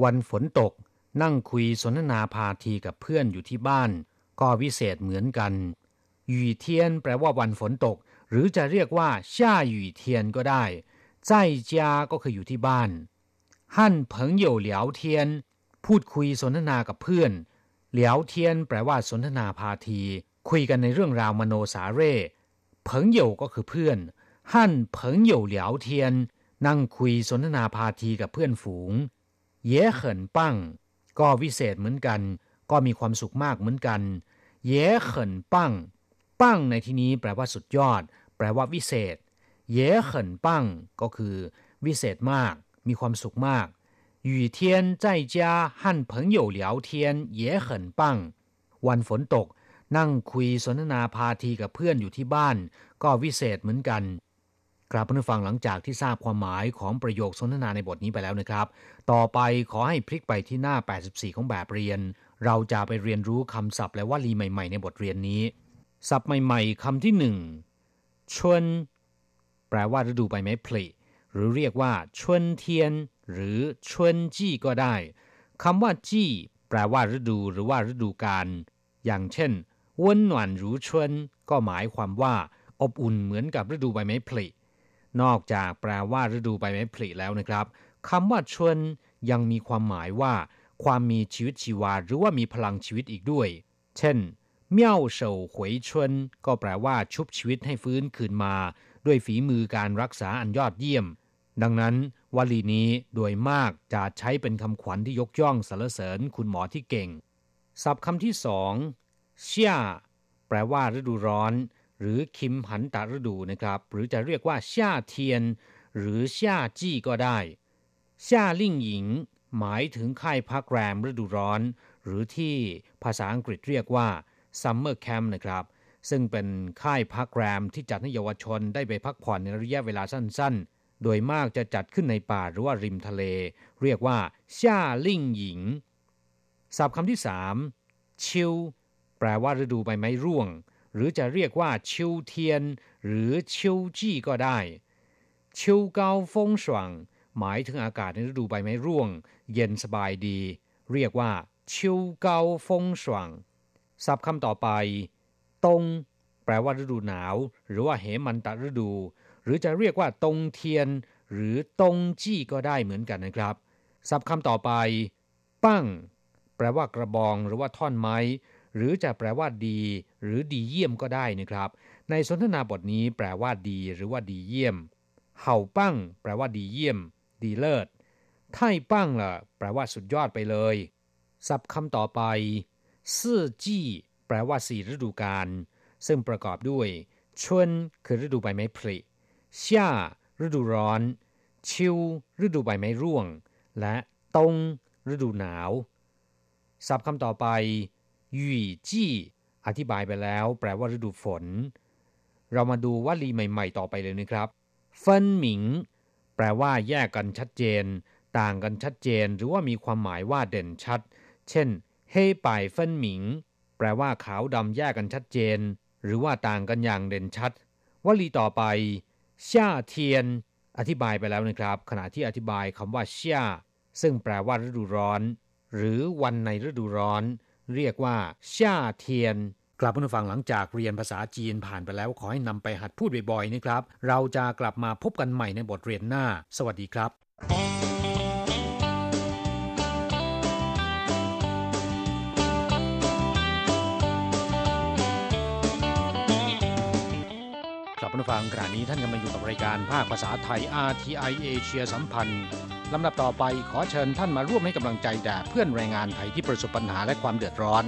วันฝนตก นั่งคุยสนทนาพาทีกับเพื่อนอยู่ที่บ้าน ก็วิเศษเหมือนกันหยีเทียนแปลว่าวันฝนตก หรือจะเรียกว่าช่าหยีเทียนก็ได้ใจจาก็คืออยู่ที่บ้านฮั่นเพิงเหยวเหลียวเทียน พูดคุยสนทนากับเพื่อน เหลียวเทียนแปลว่าสนทนาพาที คุยกันในเรื่องราวมโนสาเร่เพิงเหยวก็คือเพื่อนฮั่นเพิงเหยวเหลียวเทียน นั่งคุยสนทนาพาทีกับเพื่อนฝูง เย่เขินปั้ง ก็วิเศษเหมือนกัน ก็มีความสุขมากเหมือนกัน เย่เขินปั้งปั้งในที่นี้แปลว่าสุดยอด แปลว่าวิเศษ เย่เขินปั้งก็คือ วิเศษมาก มีความสุขมาก雨天在家和朋友聊天也很棒วันฝนตก นั่งคุยสนทนาพาทีกับเพื่อนอยู่ที่บ้าน ก็วิเศษเหมือนกัน กราบผู้ฟังหลังจากที่ทราบความหมายของประโยคสนทนาในบทนี้ไปแล้วนะครับ ต่อไปขอให้พลิกไปที่หน้า 84 ของแบบเรียน เราจะไปเรียนรู้คำศัพท์และวลีใหม่ๆ ในบทเรียนนี้ ศัพท์ใหม่ๆคำที่หนึ่งชวนแปลว่าฤดูใบไม้ผลิหรือเรียกว่าชวนเทียน หรือชวนจี้ก็ได้คำว่าจี้แปลว่าฤดูหรือว่าฤดูกาลอย่างเช่นวนหนวนรูชวนก็หมายความว่า อบอุ่นเหมือนกับฤดูใบไม้ผลิ นอกจากแปลว่าฤดูใบไม้ผลิแล้วนะครับคำว่าชวนยังมีความหมายว่า ความมีชีวิตชีวาหรือว่ามีพลังชีวิตอีกด้วย เช่นเมี่ยวเฉาหวยชวนก็แปลว่าชุบชีวิตให้ฟื้นคืนมา ด้วยฝีมือการรักษาอันยอดเยี่ยม ดังนั้นวลีนี้โดยมากจะใช้เป็นคำขวัญที่ยกย่องสรรเสริญคุณหมอที่เก่ง ศัพท์คำที่สองเชี่ยแปลว่าฤดูร้อน หรือคิมหันตาฤดูนะครับ หรือจะเรียกว่าชาเทียน หรือชาจี้ก็ได้ชาลิ่งหญิง หมายถึงค่ายพักแรมฤดูร้อน หรือที่ภาษาอังกฤษเรียกว่า summer camp นะครับ ซึ่งเป็นค่ายพักแรมที่จัดให้เยาวชนได้ไปพักผ่อนในระยะเวลาสั้น ๆ โดยมากจะจัดขึ้นในป่าหรือว่าริมทะเล เรียกว่า 夏令营 ศัพท์คำที่สาม 秋 แปลว่าฤดูใบไม้ร่วง หรือจะเรียกว่า 秋天 หรือ 秋季 ก็ได้ 秋高气爽 หมายถึงอากาศในฤดูใบไม้ร่วง เย็นสบายดี เรียกว่า 秋高气爽 ศัพท์คำต่อไป 冬 แปลว่าฤดูหนาว หรือว่าเหมันตฤดู หรือจะเรียกว่าตงเทียน หรือตงจี้ก็ได้เหมือนกันนะครับศัพท์คำต่อไป ปั้ง แปลว่ากระบองหรือว่าท่อนไม้ หรือจะแปลว่าดี หรือดีเยี่ยมก็ได้นะครับ ในสนทนาบทนี้แปลว่าดี หรือว่าดีเยี่ยม เห่าปั้ง แปลว่าดีเยี่ยม ดีเลิศไท่ปั้งล่ะ แปลว่าสุดยอดไปเลย ศัพท์คำต่อไปซื่อจี้แปลว่าสี่ฤดูกาลซึ่งประกอบด้วยชวนคือฤดูใบไม้ผลิช่าฤดูร้อน ชิว ฤดูใบไม้ร่วง และตงฤดูหนาว ศัพท์คำต่อไป ยี่จี้อธิบายไปแล้ว แปลว่าฤดูฝน เรามาดูวลีใหม่ๆ ต่อไปเลยนะครับเฟินหมิง แปลว่าแยกกันชัดเจน ต่างกันชัดเจน หรือว่ามีความหมายว่าเด่นชัด เช่น เฮป่ายเฟินหมิง แปลว่าขาวดำแยกกันชัดเจน หรือว่าต่างกันอย่างเด่นชัด วลีต่อไปช่าเทียน อธิบายไปแล้วนะครับ ขณะที่อธิบายคำว่าช่าซึ่งแปลว่าฤดูร้อน หรือวันในฤดูร้อน เรียกว่าช่าเทียนกลับมาฟังหลังจากเรียนภาษาจีนผ่านไปแล้วขอให้นำไปหัดพูดบ่อยๆนะครับ เราจะกลับมาพบกันใหม่ในบทเรียนหน้า สวัสดีครับกลับมาฟังขณะนี้ท่านกำลังอยู่กับรายการภาคภาษาไทย RTI เอเชียสัมพันธ์ ลำดับต่อไปขอเชิญท่านมาร่วมให้กำลังใจแด่เพื่อนแรงงานไทยที่ประสบปัญหาและความเดือดร้อน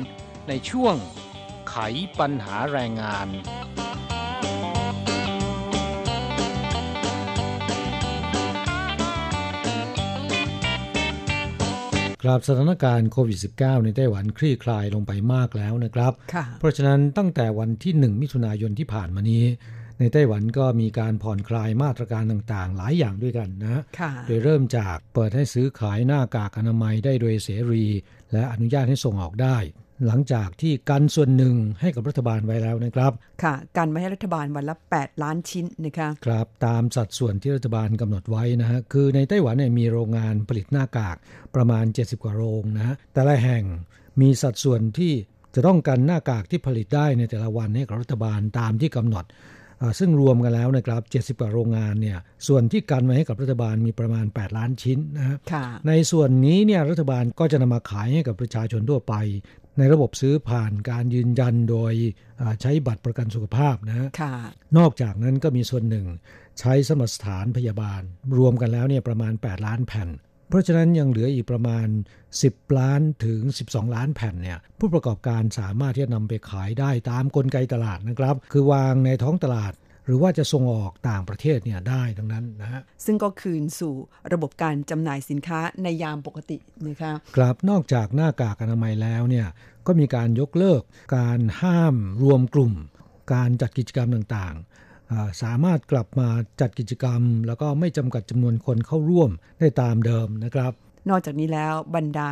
ในช่วงไขปัญหาแรงงานครับสถานการณ์โควิด -19 ในไต้หวันคลี่คลายลงไปมากแล้วนะครับค่ะเพราะฉะนั้นตั้งแต่วันที่ 1 มิถุนายนที่ผ่านมานี้ ในไต้หวันก็มีการผ่อนคลายมาตรการต่างๆ หลายอย่างด้วยกันนะค่ะโดยเริ่มจากเปิดให้ซื้อขายหน้ากากอนามัยได้โดยเสรี และอนุญาตให้ส่งออกได้ หลังจากที่กันส่วนหนึ่งให้กับรัฐบาลไว้แล้วนะครับ ค่ะการไม่ให้รัฐบาลวันละ 8 ล้านชิ้นนะคะครับตามสัดส่วนที่รัฐบาลกำหนดไว้นะฮะคือในไต้หวันเนี่ยมีโรงงานผลิตหน้ากากประมาณ 70 กว่าโรงนะฮะแต่ละแห่งมีสัดส่วนที่จะต้องกันหน้ากากที่ผลิตได้ในแต่ละวันให้กับรัฐบาลตามที่กำหนดอ่า ซึ่งรวมกันแล้วนะครับ 70 กว่าโรงงานเนี่ยส่วนที่กันไว้ให้กับรัฐบาลมีประมาณ 8 ล้านชิ้นนะฮะค่ะในส่วนนี้เนี่ยรัฐบาลก็จะนำมาขายให้กับประชาชนทั่วไป ในระบบซื้อผ่านการยืนยันโดยอ่าใช้บัตรประกันสุขภาพนะฮะค่ะนอกจากนั้นก็มีส่วนหนึ่ง ใช้สมรสถานพยาบาล รวมกันแล้วเนี่ยประมาณ 8 ล้านแผ่น เพราะฉะนั้นยังเหลืออีกประมาณ 10 ล้านถึง 12 ล้านแผ่นเนี่ยผู้ประกอบการสามารถที่จะนำไปขายได้ตามกลไกตลาดนะครับ คือวางในท้องตลาด หรือว่าจะส่งออกต่างประเทศเนี่ยได้ทั้งนั้นนะฮะซึ่งก็คืนสู่ระบบการจำหน่ายสินค้าในยามปกตินะคะครับนอกจากหน้ากากอนามัยแล้วเนี่ยก็มีการยกเลิกการห้ามรวมกลุ่ม การจัดกิจกรรมต่างๆอ่า สามารถกลับมาจัดกิจกรรม แล้วก็ไม่จำกัดจำนวนคนเข้าร่วมได้ตามเดิมนะครับนอกจากนี้แล้วบรรดา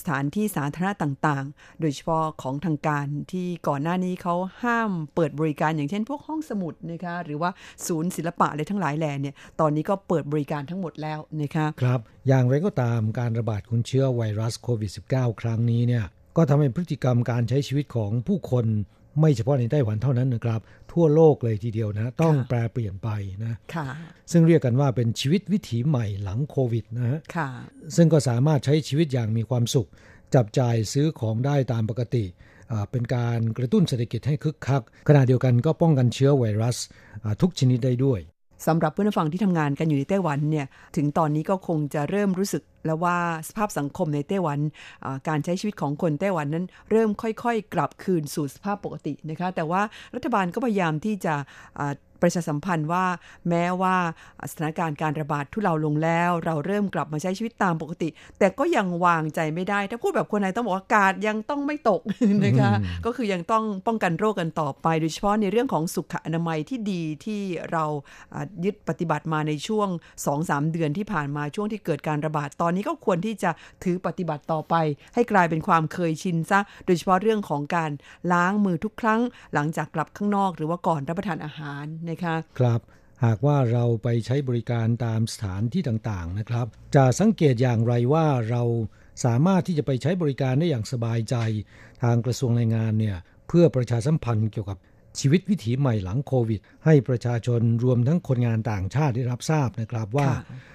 สถานที่สาธารณะต่างๆ โดยเฉพาะของทางการที่ก่อนหน้านี้เขาห้ามเปิดบริการอย่างเช่น พวกห้องสมุดนะคะหรือว่าศูนย์ศิลปะอะไรทั้งหลายแหล่เนี่ยตอนนี้ก็เปิดบริการทั้งหมดแล้วนะคะครับ อย่างไรก็ตามการระบาดของเชื้อไวรัสโควิด -19 ครั้งนี้เนี่ยก็ทำให้พฤติกรรมการใช้ชีวิตของผู้คน ไม่เฉพาะในไต้หวันเท่านั้นนะครับ ทั่วโลกเลยทีเดียวนะ ต้องแปลเปลี่ยนไปนะค่ะซึ่งเรียกกันว่าเป็นชีวิตวิถีใหม่หลังโควิดนะฮะค่ะซึ่งก็สามารถใช้ชีวิตอย่างมีความสุข จับจ่ายซื้อของได้ตามปกติอ่าเป็นการกระตุ้นเศรษฐกิจให้คึกคัก ขณะเดียวกันก็ป้องกันเชื้อไวรัสอ่าทุกชนิดได้ด้วย สำหรับเพื่อนผู้ฟังที่ทำงานกันอยู่ในไต้หวันเนี่ยถึงตอนนี้ก็คงจะเริ่มรู้สึกแล้วว่าสภาพสังคมในไต้หวันการใช้ชีวิตของคนไต้หวันนั้น เริ่มค่อยๆ กลับคืนสู่สภาพปกตินะคะ แต่ว่ารัฐบาลก็พยายามที่จะ ประชาสัมพันธ์ว่าแม้ว่าสถานการณ์การระบาดทุเลาลงแล้ว เราเริ่มกลับมาใช้ชีวิตตามปกติ แต่ก็ยังวางใจไม่ได้ ถ้าพูดแบบคนไทยต้องบอกว่ากาดยังต้องไม่ตกนะคะก็คือยังต้องป้องกันโรคกันต่อไป โดยเฉพาะในเรื่องของสุขอนามัยที่ดีที่เราอ่ายึดปฏิบัติมาในช่วง 2-3 เดือนที่ผ่านมาช่วงที่เกิดการระบาดตอนนี้ก็ควรที่จะถือปฏิบัติต่อไป ให้กลายเป็นความเคยชินซะโดยเฉพาะเรื่องของการล้างมือทุกครั้ง หลังจากกลับข้างนอก หรือว่าก่อนรับประทานอาหารนะคะครับหากว่าเราไปใช้บริการตามสถานที่ต่างๆนะครับ จะสังเกตอย่างไรว่าเราสามารถที่จะไปใช้บริการได้อย่างสบายใจ ทางกระทรวงแรงงานเนี่ยเพื่อประชาสัมพันธ์เกี่ยวกับชีวิตวิถีใหม่หลังโควิด ให้ประชาชนรวมทั้งคนงานต่างชาติได้รับทราบนะครับว่าอ่า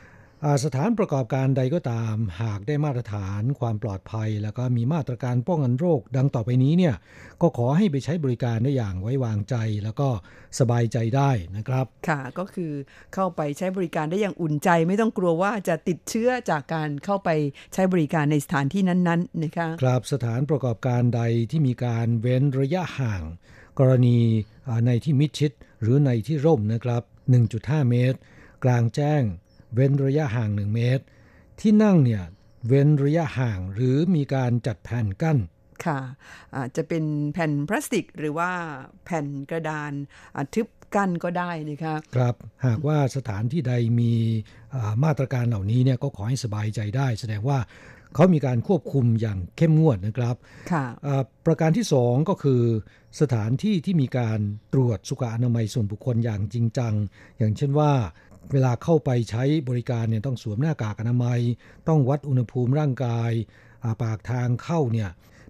สถานประกอบการใดก็ตาม หากได้มาตรฐานความปลอดภัย แล้วก็มีมาตรการป้องกันโรคดังต่อไปนี้เนี่ยก็ขอให้ไปใช้บริการได้อย่างไว้วางใจ แล้วก็สบายใจได้นะครับ ค่ะก็คือเข้าไปใช้บริการได้อย่างอุ่นใจ ไม่ต้องกลัวว่าจะติดเชื้อจากการเข้าไปใช้บริการในสถานที่นั้นๆนะคะครับสถานประกอบการใดที่มีการเว้นระยะห่าง กรณีอ่าในที่มิดชิด หรือในที่ร่มนะครับ 1.5 เมตร กลางแจ้ง เว้นระยะห่าง 1 เมตร ที่นั่งเนี่ยเว้นระยะห่างหรือมีการจัดแผ่นกั้นค่ะอาจจะเป็นแผ่นพลาสติกหรือว่าแผ่นกระดานอ่าทึบกั้นก็ได้นะคะครับหากว่าสถานที่ใดมีอ่ามาตรการเหล่านี้เนี่ยก็ขอให้สบายใจได้ แสดงว่าเขามีการควบคุมอย่างเข้มงวดนะครับค่ะอ่าประการที่สองก็คือ สถานที่ที่มีการตรวจสุขอนามัยส่วนบุคคลอย่างจริงจัง อย่างเช่นว่า เวลาเข้าไปใช้บริการเนี่ยต้องสวมหน้ากากอนามัย ต้องวัดอุณหภูมิร่างกายอ่าปากทางเข้าเนี่ย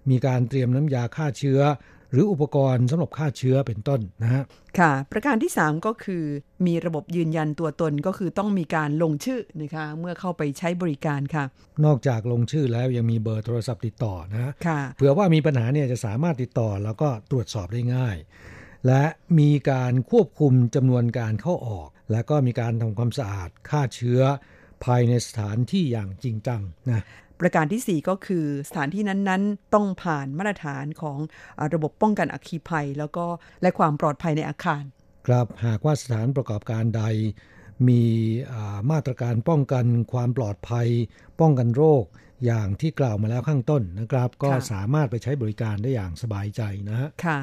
มีการเตรียมน้ำยาฆ่าเชื้อ หรืออุปกรณ์สำหรับฆ่าเชื้อเป็นต้นนะฮะค่ะ ประการที่ 3 ก็คือ มีระบบยืนยันตัวตนก็คือต้องมีการลงชื่อนะคะเมื่อเข้าไปใช้บริการค่ะ นอกจากลงชื่อแล้วยังมีเบอร์โทรศัพท์ติดต่อนะค่ะเผื่อว่ามีปัญหาเนี่ยจะสามารถติดต่อแล้วก็ตรวจสอบได้ง่าย และมีการควบคุมจำนวนการเข้าออก และก็มีการทำความสะอาดฆ่าเชื้อ ภายในสถานที่อย่างจริงจังนะประการทีสี่4 ก็คือสถานที่นั้นๆ ต้องผ่านมาตรฐานของอาระบบป้องกันอัคคีภัย แล้วก็และความปลอดภัยในอาคาร ครับหากว่าสถานประกอบการใด มีอ่ามาตรการป้องกันความปลอดภัย ป้องกันโรค อย่างที่กล่าวมาแล้วข้างต้นนะครับ ก็สามารถไปใช้บริการได้อย่างสบายใจนะฮะค่ะ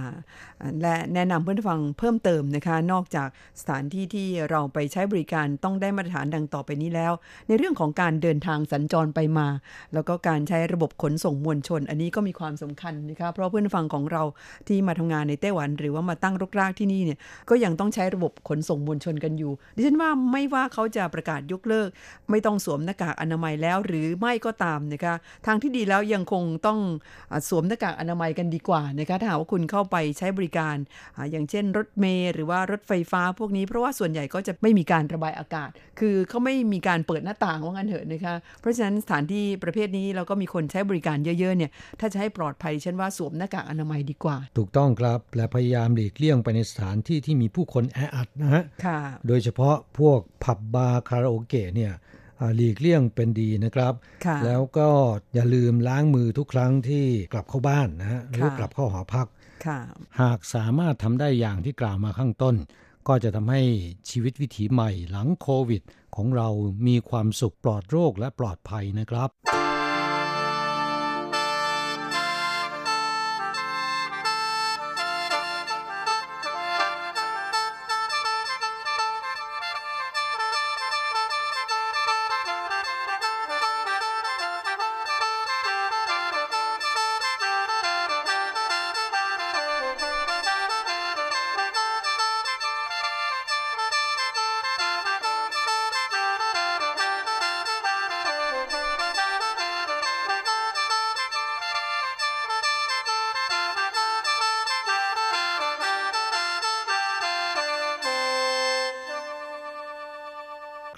และแนะนำเพื่อนผู้ฟังเพิ่มเติมนะคะ นอกจากสถานที่ที่เราไปใช้บริการต้องได้มาตรฐานดังต่อไปนี้แล้ว ในเรื่องของการเดินทางสัญจรไปมา แล้วก็การใช้ระบบขนส่งมวลชน อันนี้ก็มีความสำคัญนะคะเพราะเพื่อนผู้ฟังของเราที่มาทำงานในไต้หวัน หรือว่ามาตั้งรกรากที่นี่เนี่ยก็ยังต้องใช้ระบบขนส่งมวลชนกันอยู่ ดิฉันว่าไม่ว่าเขาจะประกาศยกเลิก ไม่ต้องสวมหน้ากากอนามัยแล้ว หรือไม่ก็ตามนะคะทางที่ดีแล้วยังคงต้องอาสวมหน้ากากอนามัยกันดีกว่านะคะถ้าหากว่าคุณเข้าไปใช้บริการอาอย่างเช่น รถเมล์หรือว่ารถไฟฟ้าพวกนี้เพราะว่าส่วนใหญ่ก็จะไม่มีการระบายอากาศ คือเขาไม่มีการเปิดหน้าต่างว่างั้นเถอะนะคะเพราะฉะนั้นสถานที่ประเภทนี้เราก็มีคนใช้บริการเยอะๆเนี่ยถ้าจะให้ปลอดภัยฉันว่าสวมหน้ากากอนามัยดีกว่า ถูกต้องครับและพยายามหลีกเลี่ยงไปในสถานที่ที่มีผู้คนแออัดนะฮะค่ะโดยเฉพาะพวกผับบาร์คาราโอเกะเนี่ยอ่า หลีกเลี่ยงเป็นดีนะครับค่ะแล้วก็อย่าลืมล้างมือทุกครั้งที่กลับเข้าบ้านนะฮะหรือค่ะกลับเข้าหอพักค่ะหากสามารถทำได้อย่างที่กล่าวมาข้างต้น ก็จะทำให้ชีวิตวิถีใหม่หลังโควิด ของเรามีความสุขปลอดโรคและปลอดภัยนะครับ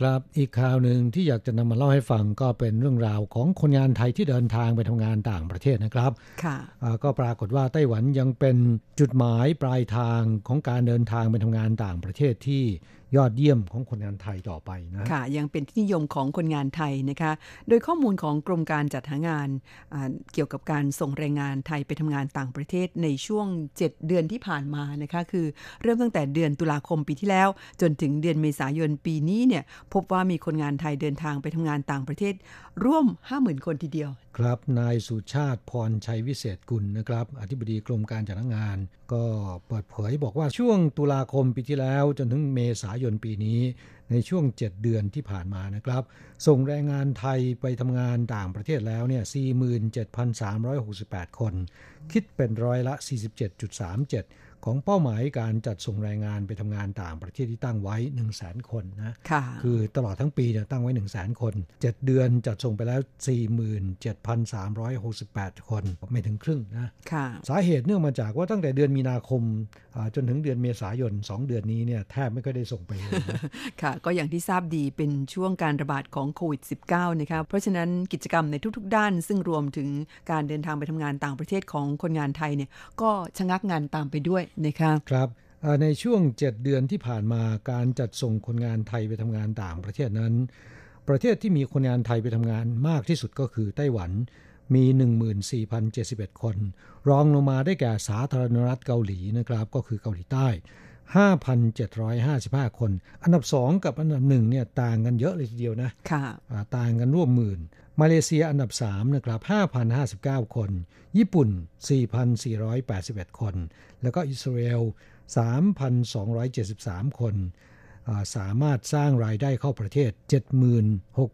ครับ อีกข่าวหนึ่งที่อยากจะนำมาเล่าให้ฟังก็เป็นเรื่องราวของคนงานไทยที่เดินทางไปทำงานต่างประเทศนะครับ ค่ะอ่าก็ปรากฏว่าไต้หวันยังเป็นจุดหมายปลายทางของการเดินทางไปทำงานต่างประเทศที่ ยอดเยี่ยมของคนงานไทยต่อไปนะค่ะ ยังเป็นที่นิยมของคนงานไทยนะคะ โดยข้อมูลของกรมการจัดหางานเกี่ยวกับการส่งแรงงานไทยไปทำงานต่างประเทศในช่วง 7 เดือนที่ผ่านมานะคะ คือเริ่มตั้งแต่เดือนตุลาคมปีที่แล้ว จนถึงเดือนเมษายนปีนี้เนี่ยพบว่ามีคนงานไทยเดินทางไปทำงานต่างประเทศ ร่วม 50,000 คนทีเดียว ครับ นายสุชาติพรชัยวิเศษกุลนะครับ อธิบดีกรมการจัดงาน ก็เปิดเผยบอกว่าช่วงตุลาคมปีที่แล้ว จนถึงเมษายนปีนี้ ในช่วง 7 เดือนที่ผ่านมานะครับ ส่งแรงงานไทยไปทำงานต่างประเทศแล้วเนี่ย 47,368 คน คิดเป็นร้อยละ 47.37 ของเป้าหมายการจัดส่งแรงงานไปทำงานต่างประเทศที่ตั้งไว้ 1 0 0 0 0แคนนะค่ะคือตลอดทั้งปีเนี่ยตั้งไว้ 1 0 0 0 0แคน 7 เดือนจัดส่งไปแล้ว 47,368 คน ไม่ถึงครึ่งนะค่ะสาเหตุเนื่องมาจากว่าตั้งแต่เดือนมีนาคมอ่าจนถึงเดือนเมษายน 2 เดือนนี้เนี่ยแทบไม่ค่อยได้ส่งไปเลยนะค่ะ ก็อย่างที่ทราบดีเป็นช่วงการระบาดของโควิด -19 นะคะเพราะฉะนั้นกิจกรรมในทุก ๆ ด้าน ซึ่งรวมถึงการเดินทางไปทำงานต่างประเทศของคนงานไทยเนี่ยก็ชะงักงานตามไปด้วยนะคะครับในช่วง 7 เดือนที่ผ่านมาการจัดส่งคนงานไทยไปทำงานต่างประเทศนั้น ประเทศที่มีคนงานไทยไปทำงานมากที่สุดก็คือไต้หวันมี 14,071 คน รองลงมาได้แก่สาธารณรัฐเกาหลีนะครับ ก็คือเกาหลีใต้ 5,755 คน อันดับ 2 กับอันดับ1เนี่ยต่างกันเยอะเลยทีเดียวนะค่ะอ่าต่างกันร่วมหมื่น มาเลเซียอันดับ 3 นะครับ 5,059 คน ญี่ปุ่น 4,481 คน แล้วก็อิสราเอล 3,273 คนอ่า สามารถสร้างรายได้เข้าประเทศ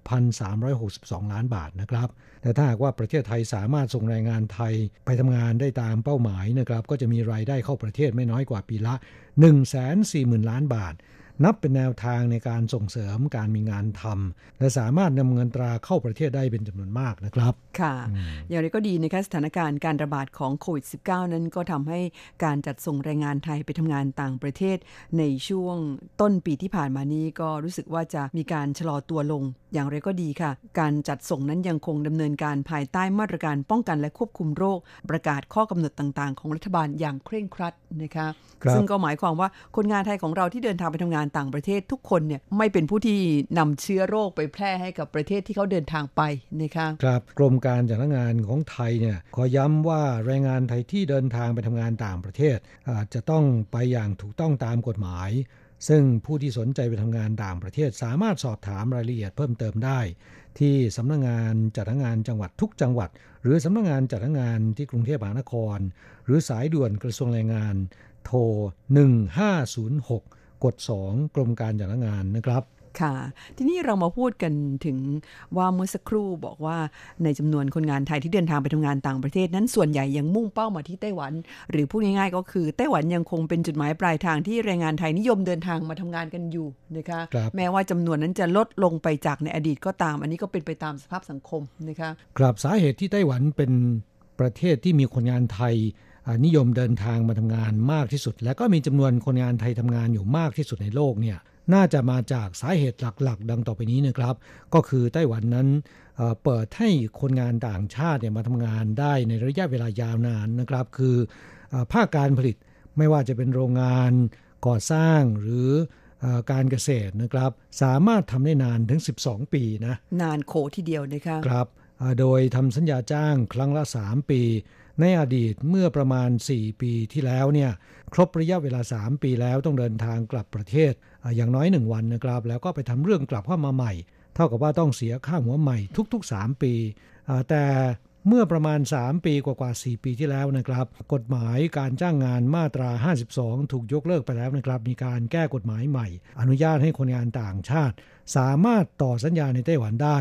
76,362 ล้านบาทนะครับ แต่ถ้าหากว่าประเทศไทยสามารถส่งแรงงานไทยไปทำงานได้ตามเป้าหมายนะครับ ก็จะมีรายได้เข้าประเทศไม่น้อยกว่าปีละ 140,000 ล้านบาท นับเป็นแนวทางในการส่งเสริมการมีงานทำและสามารถนำเงินตราเข้าประเทศได้เป็นจำนวนมากนะครับ ค่ะ อย่างไรก็ดีนะคะสถานการณ์การระบาดของโควิด -19 นั้นก็ทำให้การจัดส่งแรงงานไทยไปทำงานต่างประเทศ ในช่วงต้นปีที่ผ่านมานี้ก็รู้สึกว่าจะมีการชะลอตัวลง อย่างไรก็ดีค่ะ การจัดส่งนั้นยังคงดำเนินการภายใต้มาตรการป้องกันและควบคุมโรค ประกาศข้อกำหนดต่าง ๆ ของรัฐบาลอย่างเคร่งครัดนะคะครับซึ่งก็หมายความว่าคนงานไทยของเราที่เดินทางไปทำงานต่างประเทศทุกคนเนี่ยไม่เป็นผู้ที่นำเชื้อโรคไปแพร่ให้กับประเทศที่เขาเดินทางไปนะคะครับกรมการจัดหางานของไทยเนี่ยขอย้ำว่าแรงงานไทยที่เดินทางไปทำงานต่างประเทศอาจจะต้องไปอย่างถูกต้องตามกฎหมาย ซึ่งผู้ที่สนใจไปทำงานต่างประเทศ สามารถสอบถามรายละเอียดเพิ่มเติมได้ ที่สำนักงานจัดหางานจังหวัดทุกจังหวัด หรือสำนักงานจัดหางานที่กรุงเทพมหานคร หรือสายด่วนกระทรวงแรงงาน โทร 1506 กด2กรมการจัดหางานนะครับค่ะ ทีนี้เรามาพูดกันถึงว่าเมื่อสักครู่บอกว่าในจำนวนคนงานไทยที่เดินทางไปทำงานต่างประเทศนั้นส่วนใหญ่ยังมุ่งเป้ามาที่ไต้หวัน หรือพูดง่ายๆก็คือไต้หวันยังคงเป็นจุดหมายปลายทางที่แรงงานไทยนิยมเดินทางมาทำงานกันอยู่นะคะครับแม้ว่าจำนวนนั้นจะลดลงไปจากในอดีตก็ตาม อันนี้ก็เป็นไปตามสภาพสังคมนะคะครับสาเหตุที่ไต้หวันเป็นประเทศที่มีคนงานไทยอ่า นิยมเดินทางมาทำงานมากที่สุด และก็มีจำนวนคนงานไทยทำงานอยู่มากที่สุดในโลกเนี่ยน่าจะมาจากสาเหตุหลักๆ ดังต่อไปนี้นะครับ ก็คือไต้หวันนั้นเอ่อเปิดให้คนงานต่างชาติเนี่ยมาทำงานได้ในระยะเวลายาวนานนะครับ คืออาภาคการผลิตไม่ว่าจะเป็นโรงงานก่อสร้างหรือเออการเกษตรนะครับ สามารถทำได้นานถึง 12 ปีนะ นานโขทีเดียวนะคะครับอ่าโดยทำสัญญาจ้างครั้งละ 3 ปี ในอดีตเมื่อประมาณ 4 ปีที่แล้วเนี่ยครบระยะเวลา 3 ปีแล้วต้องเดินทางกลับประเทศอย่างน้อย 1 วันนะครับ แล้วก็ไปทำเรื่องกลับเข้ามาใหม่ เท่ากับว่าต้องเสียค่าหัวใหม่ทุกๆ 3 ปี แต่เมื่อประมาณ 3 ปีกว่าๆ4ปีที่แล้วนะครับ กฎหมายการจ้างงานมาตรา 52 ถูกยกเลิกไปแล้วนะครับ มีการแก้กฎหมายใหม่ อนุญาตให้คนงานต่างชาติ สามารถต่อสัญญาในไต้หวันได้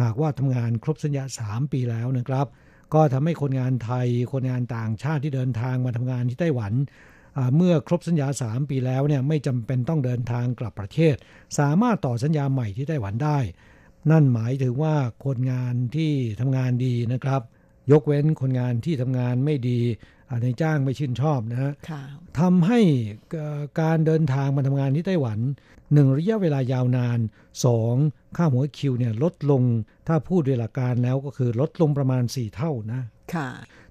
หากว่าทำงานครบสัญญา 3 ปีแล้วนะครับ ก็ทำให้คนงานไทย คนงานต่างชาติที่เดินทางมาทำงานที่ไต้หวัน เมื่อครบสัญญา 3 ปีแล้วเนี่ยไม่จำเป็นต้องเดินทางกลับประเทศ สามารถต่อสัญญาใหม่ที่ไต้หวันได้ นั่นหมายถึงว่าคนงานที่ทำงานดีนะครับ ยกเว้นคนงานที่ทำงานไม่ดี ในจ้างไม่ชื่นชอบนะฮะค่ะทำให้เอ่อการเดินทางมาทำงานที่ไต้หวันหนึ่งระยะเวลายาวนานสองค่าหัวคิวเนี่ยลดลง ถ้าพูดด้วยหลักการแล้วก็คือลดลงประมาณ 4 เท่านะค่ะ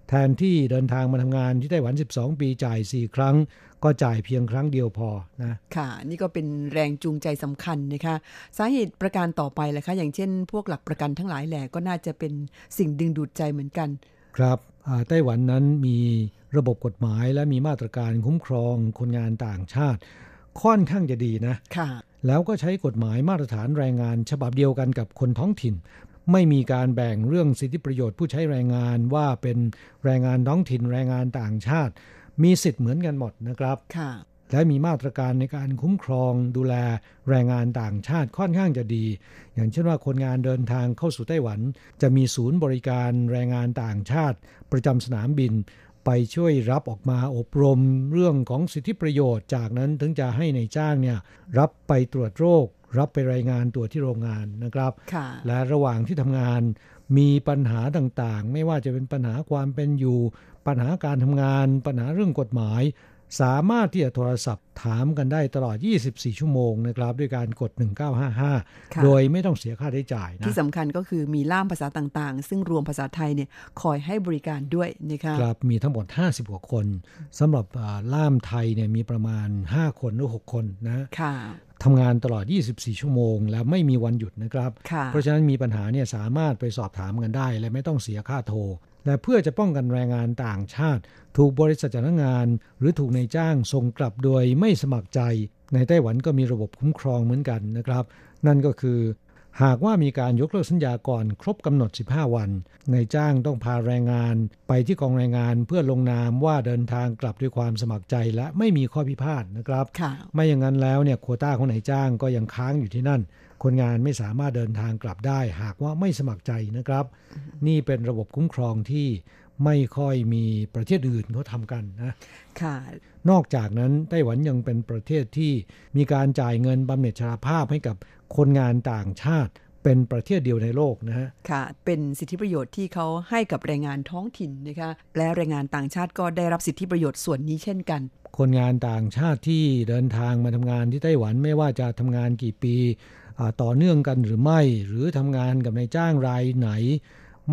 แทนที่เดินทางมาทำงานที่ไต้หวัน 12 ปีจ่าย 4 ครั้ง ก็จ่ายเพียงครั้งเดียวพอนะ ค่ะ นี่ก็เป็นแรงจูงใจสำคัญนะคะ สาเหตุประการต่อไปแหละคะ อย่างเช่น พวกหลักประกันทั้งหลายแหละก็น่าจะเป็นสิ่งดึงดูดใจเหมือนกัน ครับอ่า ไต้หวันนั้นมีระบบกฎหมายและมีมาตรการคุ้มครองคนงานต่างชาติ ค่อนข้างจะดีนะค่ะ แล้วก็ใช้กฎหมายมาตรฐานแรงงาน ฉบับเดียวกันกับคนท้องถิ่น ไม่มีการแบ่งเรื่องสิทธิประโยชน์ผู้ใช้แรงงานว่าเป็นแรงงานท้องถิ่นแรงงานต่างชาติ มีสิทธิ์เหมือนกันหมดนะครับค่ะ และมีมาตรการในการคุ้มครองดูแลแรงงานต่างชาติค่อนข้างจะดี อย่างเช่นว่าคนงานเดินทางเข้าสู่ไต้หวัน จะมีศูนย์บริการแรงงานต่างชาติ ประจำสนามบิน ไปช่วยรับออกมาอบรมเรื่องของสิทธิประโยชน์จากนั้นถึงจะให้ในายจ้างเนี่ยรับไปตรวจโรค รับไปรายงานตัวที่โรงงานนะครับค่ะและระหว่างที่ทำงานมีปัญหาต่างๆ ไม่ว่าจะเป็นปัญหาความเป็นอยู่ ปัญหาการทำงาน ปัญหาเรื่องกฎหมาย สามารถที่จะโทรศัพท์ถามกันได้ตลอด 24 ชั่วโมงนะครับ ด้วยการกดค่ะ1955 โดยไม่ต้องเสียค่าใช้จ่ายนะ ที่สำคัญก็คือมีล่ามภาษาต่างๆ ซึ่งรวมภาษาไทยเนี่ยคอยให้บริการด้วยนะคะครับ มีทั้งหมด 50กว่าคนสำหรับอ่าล่ามไทยเนี่ยมีประมาณ 5 คนหรือ 6 คนนะค่ะทำงานตลอด 24 ชั่วโมง แล้วไม่มีวันหยุดนะครับค่ะเพราะฉะนั้นมีปัญหาเนี่ยสามารถไปสอบถามกันได้ และไม่ต้องเสียค่าโทร และเพื่อจะป้องกันแรงงานต่างชาติ ถูกบริษัทจ้างงาน หรือถูกนายจ้างส่งกลับโดยไม่สมัครใจ ในไต้หวันก็มีระบบคุ้มครองเหมือนกันนะครับ นั่นก็คือ หากว่ามีการยกเลิกสัญญาก่อนครบกำหนด 15 วันนายจ้างต้องพาแรงงาน ไปที่กองแรงงานเพื่อลงนามว่าเดินทางกลับด้วยความสมัครใจและไม่มีข้อพิพาทนะครับค่ะไม่อย่างนั้นแล้วเนี่ยโควต้าของนายจ้างก็ยังค้างอยู่ที่นั่น คนงานไม่สามารถเดินทางกลับได้ หากว่าไม่สมัครใจนะครับ นี่เป็นระบบคุ้มครองที่ไม่ค่อยมีประเทศอื่นเขาทำกันนะค่ะนอกจากนั้นไต้หวันยังเป็นประเทศที่มีการจ่ายเงินบำเหน็จชราภาพให้กับคนงานต่างชาติเป็นประเทศเดียวในโลกนะฮะ ค่ะ เป็นสิทธิประโยชน์ที่เขาให้กับแรงงานท้องถิ่นนะคะ และแรงงานต่างชาติก็ได้รับสิทธิประโยชน์ส่วนนี้เช่นกัน คนงานต่างชาติที่เดินทางมาทำงานที่ไต้หวันไม่ว่าจะทำงานกี่ปีอ่า ต่อเนื่องกันหรือไม่ หรือทำงานกับนายจ้างรายไหน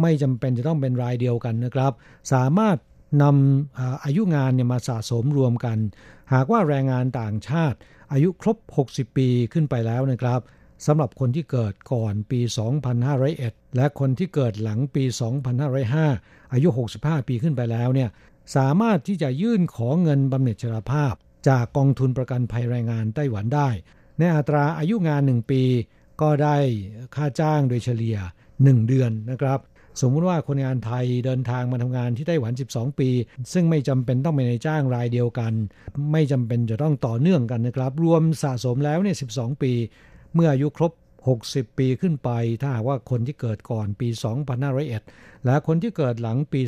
ไม่จำเป็นจะต้องเป็นรายเดียวกันนะครับ สามารถนำอาอายุงานเนี่ยมาสะสมรวมกัน หากว่าแรงงานต่างชาติ อายุครบ 60 ปีขึ้นไปแล้วนะครับสำหรับคนที่เกิดก่อนปี 2501 และคนที่เกิดหลังปี 2505 อายุ 65 ปีขึ้นไปแล้วเนี่ยสามารถที่จะยื่นขอเงินบำเหน็จชราภาพ จากกองทุนประกันภัยแรงงานไต้หวันได้ ในอัตราอายุงาน 1 ปี ก็ได้ค่าจ้างโดยเฉลี่ย 1 เดือนนะครับ สมมุติว่าคนงานไทยเดินทางมาทำงานที่ไต้หวัน 12 ปี ซึ่งไม่จำเป็นต้องเป็นในายจ้างรายเดียวกัน ไม่จำเป็นจะต้องต่อเนื่องกันนะครับ รวมสะสมแล้วเนี่ย 12 ปี เมื่ออายุครบ60 ปีขึ้นไป ถ้าหากว่าคนที่เกิดก่อนปี 2501 และคนที่เกิดหลังปี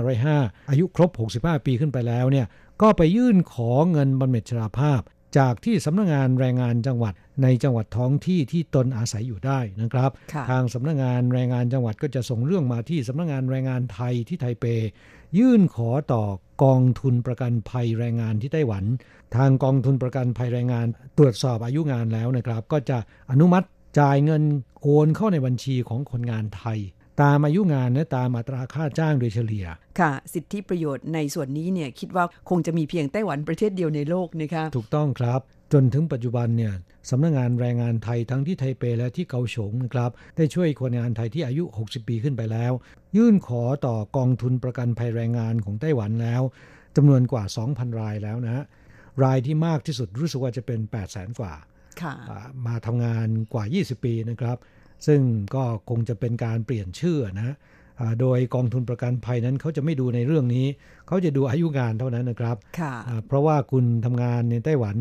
2505 อายุครบ 65 ปีขึ้นไปแล้วเนี่ย ก็ไปยื่นขอเงินบำเหน็จชราภาพ จากที่สำนักงานแรงงานจังหวัดในจังหวัดท้องที่ที่ตนอาศัยอยู่ได้นะครับค่ะทางสำนักงานแรงงานจังหวัดก็จะส่งเรื่องมาที่สำนักงานแรงงานไทยที่ไทเป ยื่นขอต่อกองทุนประกันภัยแรงงานที่ไต้หวัน ทางกองทุนประกันภัยแรงงาน ตรวจสอบอายุงานแล้วนะครับ ก็จะอนุมัติจ่ายเงินโอนเข้าในบัญชีของคนงานไทย ตามอายุงานและตามอัตราค่าจ้างโดยเฉลี่ย ค่ะ สิทธิประโยชน์ในส่วนนี้เนี่ยคิดว่าคงจะมีเพียงไต้หวันประเทศเดียวในโลกนะคะถูกต้องครับจนถึงปัจจุบันเนี่ยสำนักงานแรงงานไทยทั้งที่ไทเปและที่เกาฉงนะครับได้ช่วยคนงานไทยที่อายุ 60 ปีขึ้นไปแล้ว ยื่นขอต่อกองทุนประกันภัยแรงงานของไต้หวันแล้วจำนวนกว่า 2,000 รายแล้วนะฮะรายที่มากที่สุดรู้สึกว่าจะเป็น 8 0 0 0 0 0 กว่าค่ะอ่ามาทำงานกว่า 20 ปีนะครับ ซึ่งก็คงจะเป็นการเปลี่ยนชื่อนะอ่าโดยกองทุนประกันภัยนั้นเขาจะไม่ดูในเรื่องนี้ เขาจะดูอายุงานเท่านั้นนะครับค่ะอ่าเพราะว่าคุณทำงานในไต้หวัน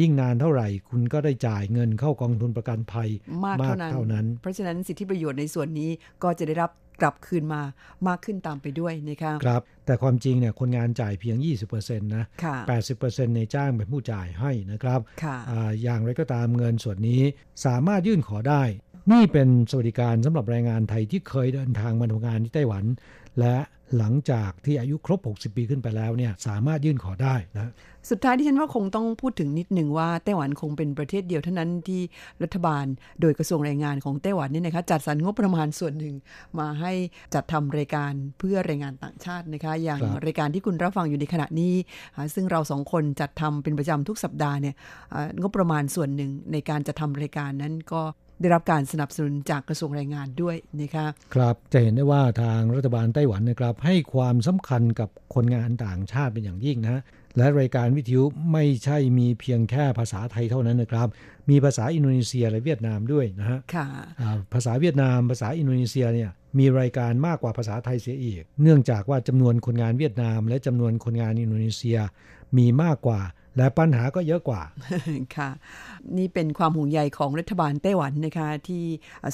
ยิ่งนานเท่าไหร่ คุณก็ได้จ่ายเงินเข้ากองทุนประกันภัยมากเท่านั้นเท่านั้น เพราะฉะนั้นสิทธิประโยชน์ในส่วนนี้ก็จะได้รับกลับคืนมามากขึ้นตามไปด้วยนะคะครับ แต่ความจริงเนี่ยคนงานจ่ายเพียง 20%นะค่ะ80%ในจ้างเป็นผู้จ่ายให้นะครับค่ะอ่าอย่างไรก็ตามเงินส่วนนี้สามารถยื่นขอได้ นี่เป็นสวัสดิการสำหรับแรงงานไทยที่เคยเดินทางมาทำงานที่ไต้หวัน และหลังจากที่อายุครบ 60 ปีขึ้นไปแล้วเนี่ยสามารถยื่นขอได้นะสุดท้ายที่ฉันว่าคงต้องพูดถึงนิดหนึ่งว่าไต้หวันคงเป็นประเทศเดียวเท่านั้นที่รัฐบาล โดยกระทรวงแรงงานของไต้หวันเนี่ยนะคะจัดสรรงบประมาณส่วนหนึ่งมาให้จัดทำรายการเพื่อแรงงานต่างชาตินะคะ อย่างรรายการที่คุณรับฟังอยู่ในขณะนี้ ซึ่งเราสองคนจัดทำเป็นประจำทุกสัปดาห์เนี่ยงบประมาณส่วนหนึ่งในการจัดทำรายการนั้นก็ ได้รับการสนับสนุนจากกระทรวงแรงงานด้วยนะคะครับจะเห็นได้ว่าทางรัฐบาลไต้หวันนะครับ ให้ความสำคัญกับคนงานต่างชาติเป็นอย่างยิ่งนะและรายการวิทยุไม่ใช่มีเพียงแค่ภาษาไทยเท่านั้นนะครับ มีภาษาอินโดนีเซียและเวียดนามด้วยนะฮะค่ะอ่าภาษาเวียดนาม ภาษาอินโดนีเซียเนี่ยมีรายการมากกว่าภาษาไทยเสียอีก เนื่องจากว่าจำนวนคนงานเวียดนาม และจำนวนคนงานอินโดนีเซีย มีมากกว่า และปัญหาก็เยอะกว่า ค่ะ นี่เป็นความห่วงใยของรัฐบาลไต้หวันนะคะ ที่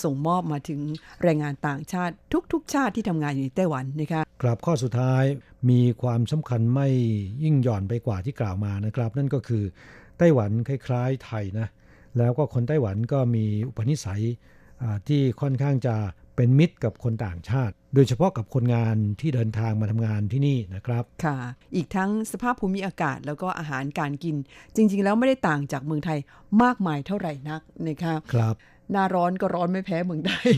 ส่งมอบมาถึงแรงงานต่างชาติทุก ๆ ชาติที่ทำงานอยู่ในไต้หวันนะคะครับข้อสุดท้ายมีความสำคัญไม่ยิ่งหย่อนไปกว่าที่กล่าวมานะครับ นั่นก็คือไต้หวันคล้าย ๆ ไทยนะ แล้วก็คนไต้หวันก็มีอุปนิสัยอ่าที่ค่อนข้างจะเป็นมิตรกับคนต่างชาติ โดยเฉพาะกับคนงานที่เดินทางมาทำงานที่นี่นะครับค่ะ อีกทั้งสภาพภูมิอากาศแล้วก็อาหารการกิน จริง ๆ แล้วไม่ได้ต่างจากเมืองไทยมากมายเท่าไหร่นักนะคะครับหน้าร้อนก็ร้อนไม่แพ้เมืองไทย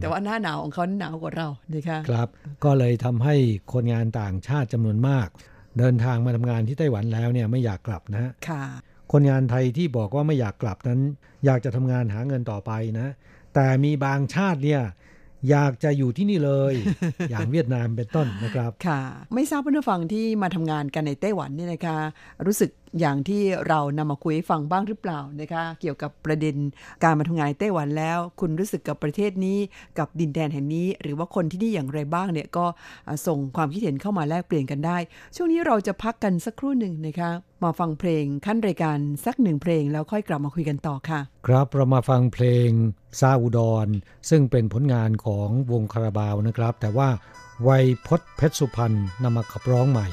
แต่ว่าหน้าหนาวของเขาหนาวกว่าเรานะคะครับ ก็เลยทำให้คนงานต่างชาติจำนวนมาก เดินทางมาทำงานที่ไต้หวันแล้วเนี่ยไม่อยากกลับนะค่ะ คนงานไทยที่บอกว่าไม่อยากกลับนั้น อยากจะทำงานหาเงินต่อไปนะ แต่มีบางชาติเนี่ย อยากจะอยู่ที่นี่เลย อย่างเวียดนามเป็นต้นนะครับ ค่ะ ไม่ทราบเพื่อนผู้ฟังที่มาทำงานกันในไต้หวันเนี่ยนะคะ รู้สึก อย่างที่เรานำมาคุยให้ฟังบ้างหรือเปล่านะคะเกี่ยวกับประเด็นการมาทำงานในไต้หวันแล้ว คุณรู้สึกกับประเทศนี้กับดินแดนแห่งนี้ หรือว่าคนที่นี่อย่างไรบ้างเนี่ยก็ส่งความคิดเห็นเข้ามาแลกเปลี่ยนกันได้ ช่วงนี้เราจะพักกันสักครู่หนึ่งนะคะมาฟังเพลงขั้นรายการสักหนึ่งเพลงแล้วค่อยกลับมาคุยกันต่อค่ะ ครับเรามาฟังเพลงซาอุดรซึ่งเป็นผลงานของวงคาราบาวนะครับ แต่ว่าไวยพศเพชรสุพรรณนำมาขับร้องใหม่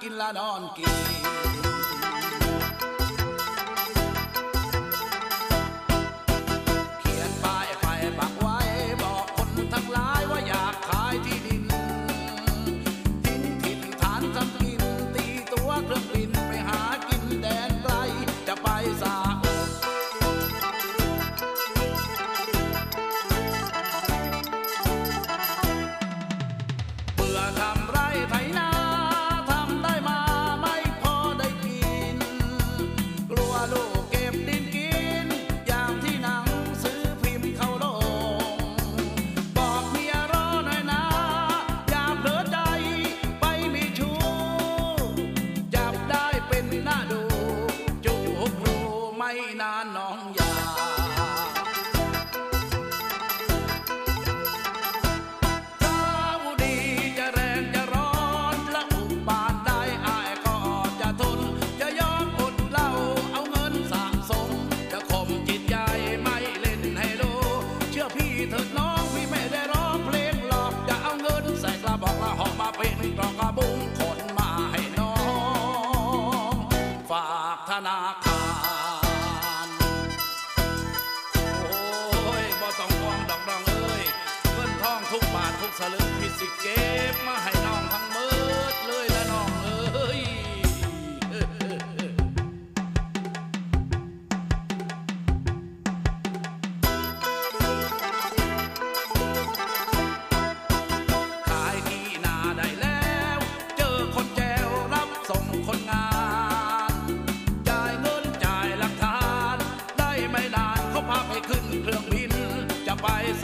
kill an and kill. ค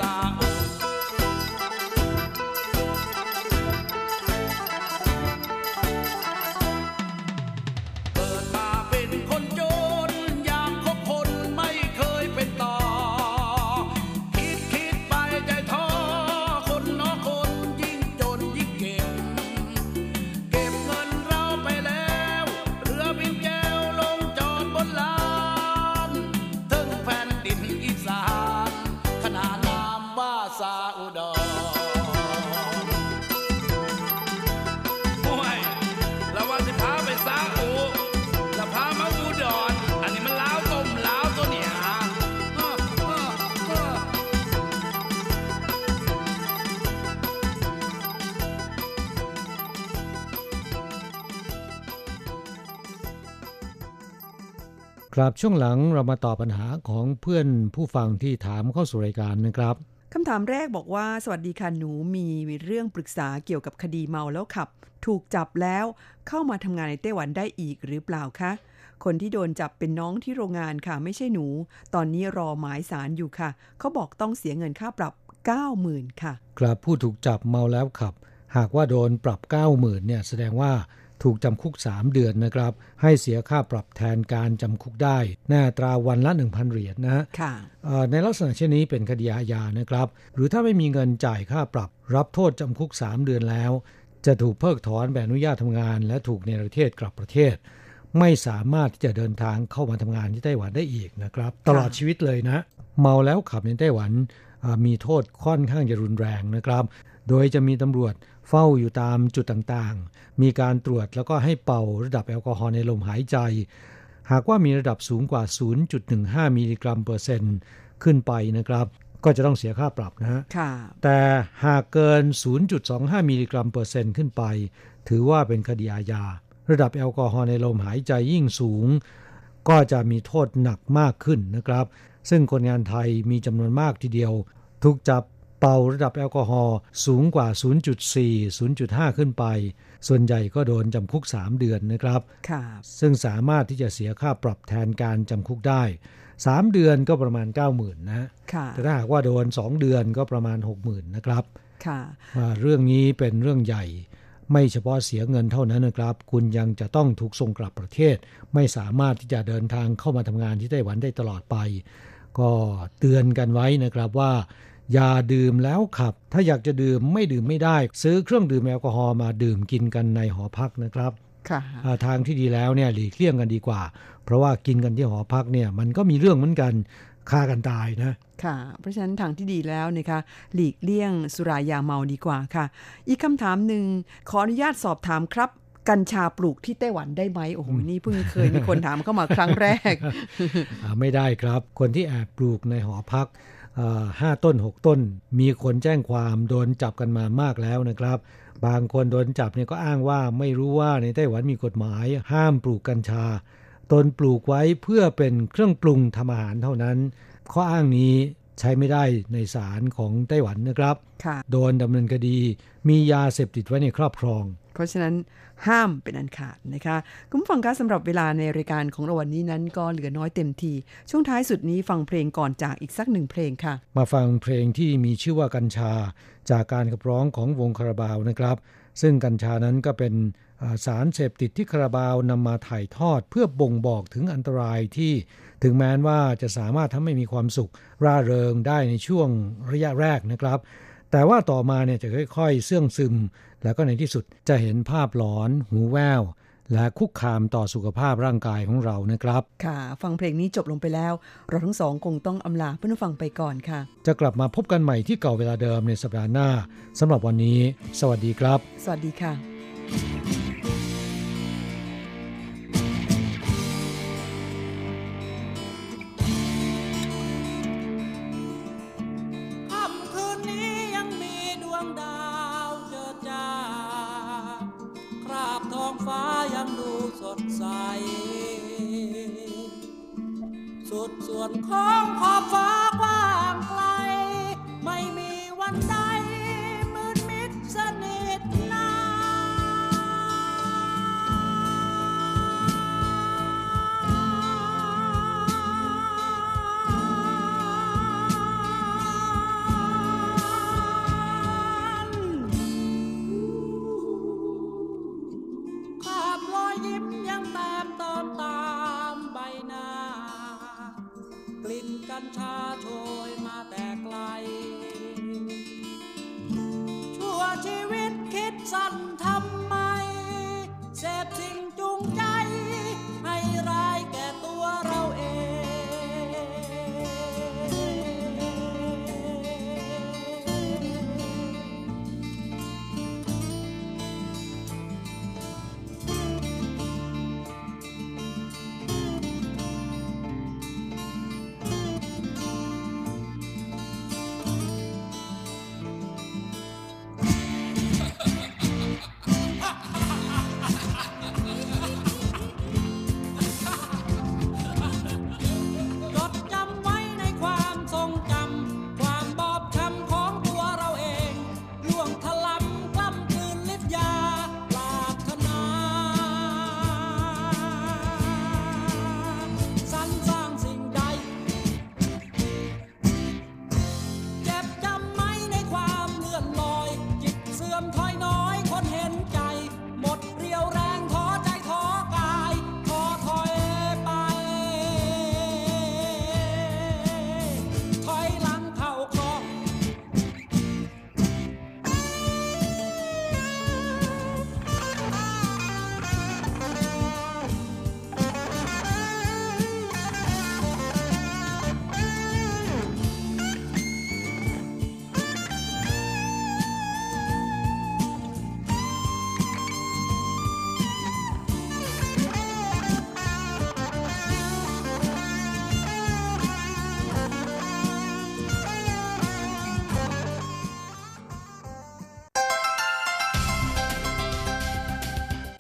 รับ ช่วงหลังเรามาตอบปัญหาของเพื่อนผู้ฟังที่ถามเข้าสู่รายการนะครับคำถามแรกบอกว่า สวัสดีค่ะหนูมีเรื่องปรึกษาเกี่ยวกับคดีเมาแล้วขับ ถูกจับแล้วเข้ามาทำงานในไต้หวันได้อีกหรือเปล่าคะคนที่โดนจับเป็นน้องที่โรงงานค่ะ ไม่ใช่หนู ตอนนี้รอหมายสารอยู่ค่ะ เขาบอกต้องเสียเงินค่าปรับ 90,000 ค่ะ ครับผู้ถูกจับเมาแล้วขับ หากว่าโดนปรับ 90,000เนี่ยแสดงว่า ถูกจำคุก 3 เดือนนะครับ ให้เสียค่าปรับแทนการจำคุกได้หน้าตราวันละ 1,000 เหรียญนะค่ะในลักษณะเช่นนี้เป็นคดีอาญานะครับ หรือถ้าไม่มีเงินจ่ายค่าปรับ รับโทษจำคุก 3 เดือนแล้ว จะถูกเพิกถอนใบอนุญาตทำงาน และถูกเนรเทศกลับประเทศ ไม่สามารถที่จะเดินทางเข้ามาทำงานที่ไต้หวันได้อีกนะครับ ตลอดชีวิตเลยนะ เมาแล้วขับในไต้หวันมีโทษค่อนข้างจะรุนแรงนะครับ โดยจะมีตำรวจ เฝ้าอยู่ตามจุดต่างๆ มีการตรวจแล้วก็ให้เป่าระดับแอลกอฮอล์ในลมหายใจ หากว่ามีระดับสูงกว่า 0.15 มิลลิกรัมเปอร์เซ็นต์ขึ้นไปนะครับ ก็จะต้องเสียค่าปรับนะฮะค่ะแต่หากเกิน 0.25 มิลลิกรัมเปอร์เซ็นต์ขึ้นไป ถือว่าเป็นคดีอาญา ระดับแอลกอฮอล์ในลมหายใจยิ่งสูง ก็จะมีโทษหนักมากขึ้นนะครับ ซึ่งคนงานไทยมีจำนวนมากทีเดียว ถูกจับ เป่าระดับแอลกอฮอล์สูงกว่า 0.4 0.5 ขึ้นไป ส่วนใหญ่ก็โดนจำคุก 3 เดือนนะครับค่ะซึ่งสามารถที่จะเสียค่าปรับแทนการจำคุกได้ 3 เดือนก็ประมาณ 90,000 นะค่ะแต่ถ้าหากว่าโดน 2 เดือนก็ประมาณ 60,000 นะครับค่ะว่าเรื่องนี้เป็นเรื่องใหญ่ ไม่เฉพาะเสียเงินเท่านั้นนะครับ คุณยังจะต้องถูกส่งกลับประเทศ ไม่สามารถที่จะเดินทางเข้ามาทำงานที่ไต้หวันได้ตลอดไป ก็เตือนกันไว้นะครับว่า อย่าดื่มแล้วขับ ถ้าอยากจะดื่มไม่ดื่มไม่ได้ ซื้อเครื่องดื่มแอลกอฮอล์มาดื่มกินกันในหอพักนะครับค่ะอ่าทางที่ดีแล้วเนี่ยหลีกเลี่ยงกันดีกว่า เพราะว่ากินกันที่หอพักเนี่ยมันก็มีเรื่องเหมือนกันฆ่ากันตายนะ ค่ะ เพราะฉะนั้นทางที่ดีแล้วนะคะ หลีกเลี่ยงสุรายาเมาดีกว่าค่ะ อีกคำถามหนึ่งขออนุญาตสอบถามครับ กัญชาปลูกที่ไต้หวันได้ไหมโอ้โหนี่เพิ่งเคยมีคนถามเข้ามาครั้งแรกอ่าไม่ได้ครับ คนที่แอบปลูกในหอพักอ่า ห้าต้น6ต้น มีคนแจ้งความโดนจับกันมามากแล้วนะครับ บางคนโดนจับเนี่ยก็อ้างว่าไม่รู้ว่าในไต้หวันมีกฎหมาย ห้ามปลูกกัญชา ตนปลูกไว้เพื่อเป็นเครื่องปรุงทำอาหารเท่านั้น ข้ออ้างนี้ใช้ไม่ได้ในศาลของไต้หวันนะครับค่ะโดนดำเนินคดี มียาเสพติดไว้ในครอบครอง เพราะฉะนั้น ห้ามเป็นอันขาดนะคะคุณผู้ฟังคะสำหรับเวลาในรายการของเราวันนี้นั้นก็เหลือน้อยเต็มที ช่วงท้ายสุดนี้ฟังเพลงก่อนจากอีกสักหนึ่งเพลงค่ะ มาฟังเพลงที่มีชื่อว่ากัญชา จากการขับร้องของวงคาราบาวนะครับ ซึ่งกัญชานั้นก็เป็นสารเสพติดที่คาราบาวนำมาถ่ายทอดเพื่อบ่งบอกถึงอันตรายที่ถึงแม้ว่าจะสามารถทำให้มีความสุขร่าเริงได้ในช่วงระยะแรกนะครับ แต่ว่าต่อมาเนี่ยจะค่อยๆ เสื่องซึม แล้วก็ในที่สุดจะเห็นภาพหลอน หูแว่วและคุกคามต่อสุขภาพร่างกายของเรานะครับ ค่ะ ฟังเพลงนี้จบลงไปแล้ว เราทั้งสองคงต้องอำลาเพื่อนผู้ฟังไปก่อนค่ะ จะกลับมาพบกันใหม่ที่เก่าเวลาเดิมในสัปดาห์หน้าสำหรับวันนี้ สวัสดีครับ สวัสดีค่ะ สุดส่วนของขอบฟ้า ลิ่นกัญชาโชยมาแต่ไกล ชั่วชีวิตคิดสั้น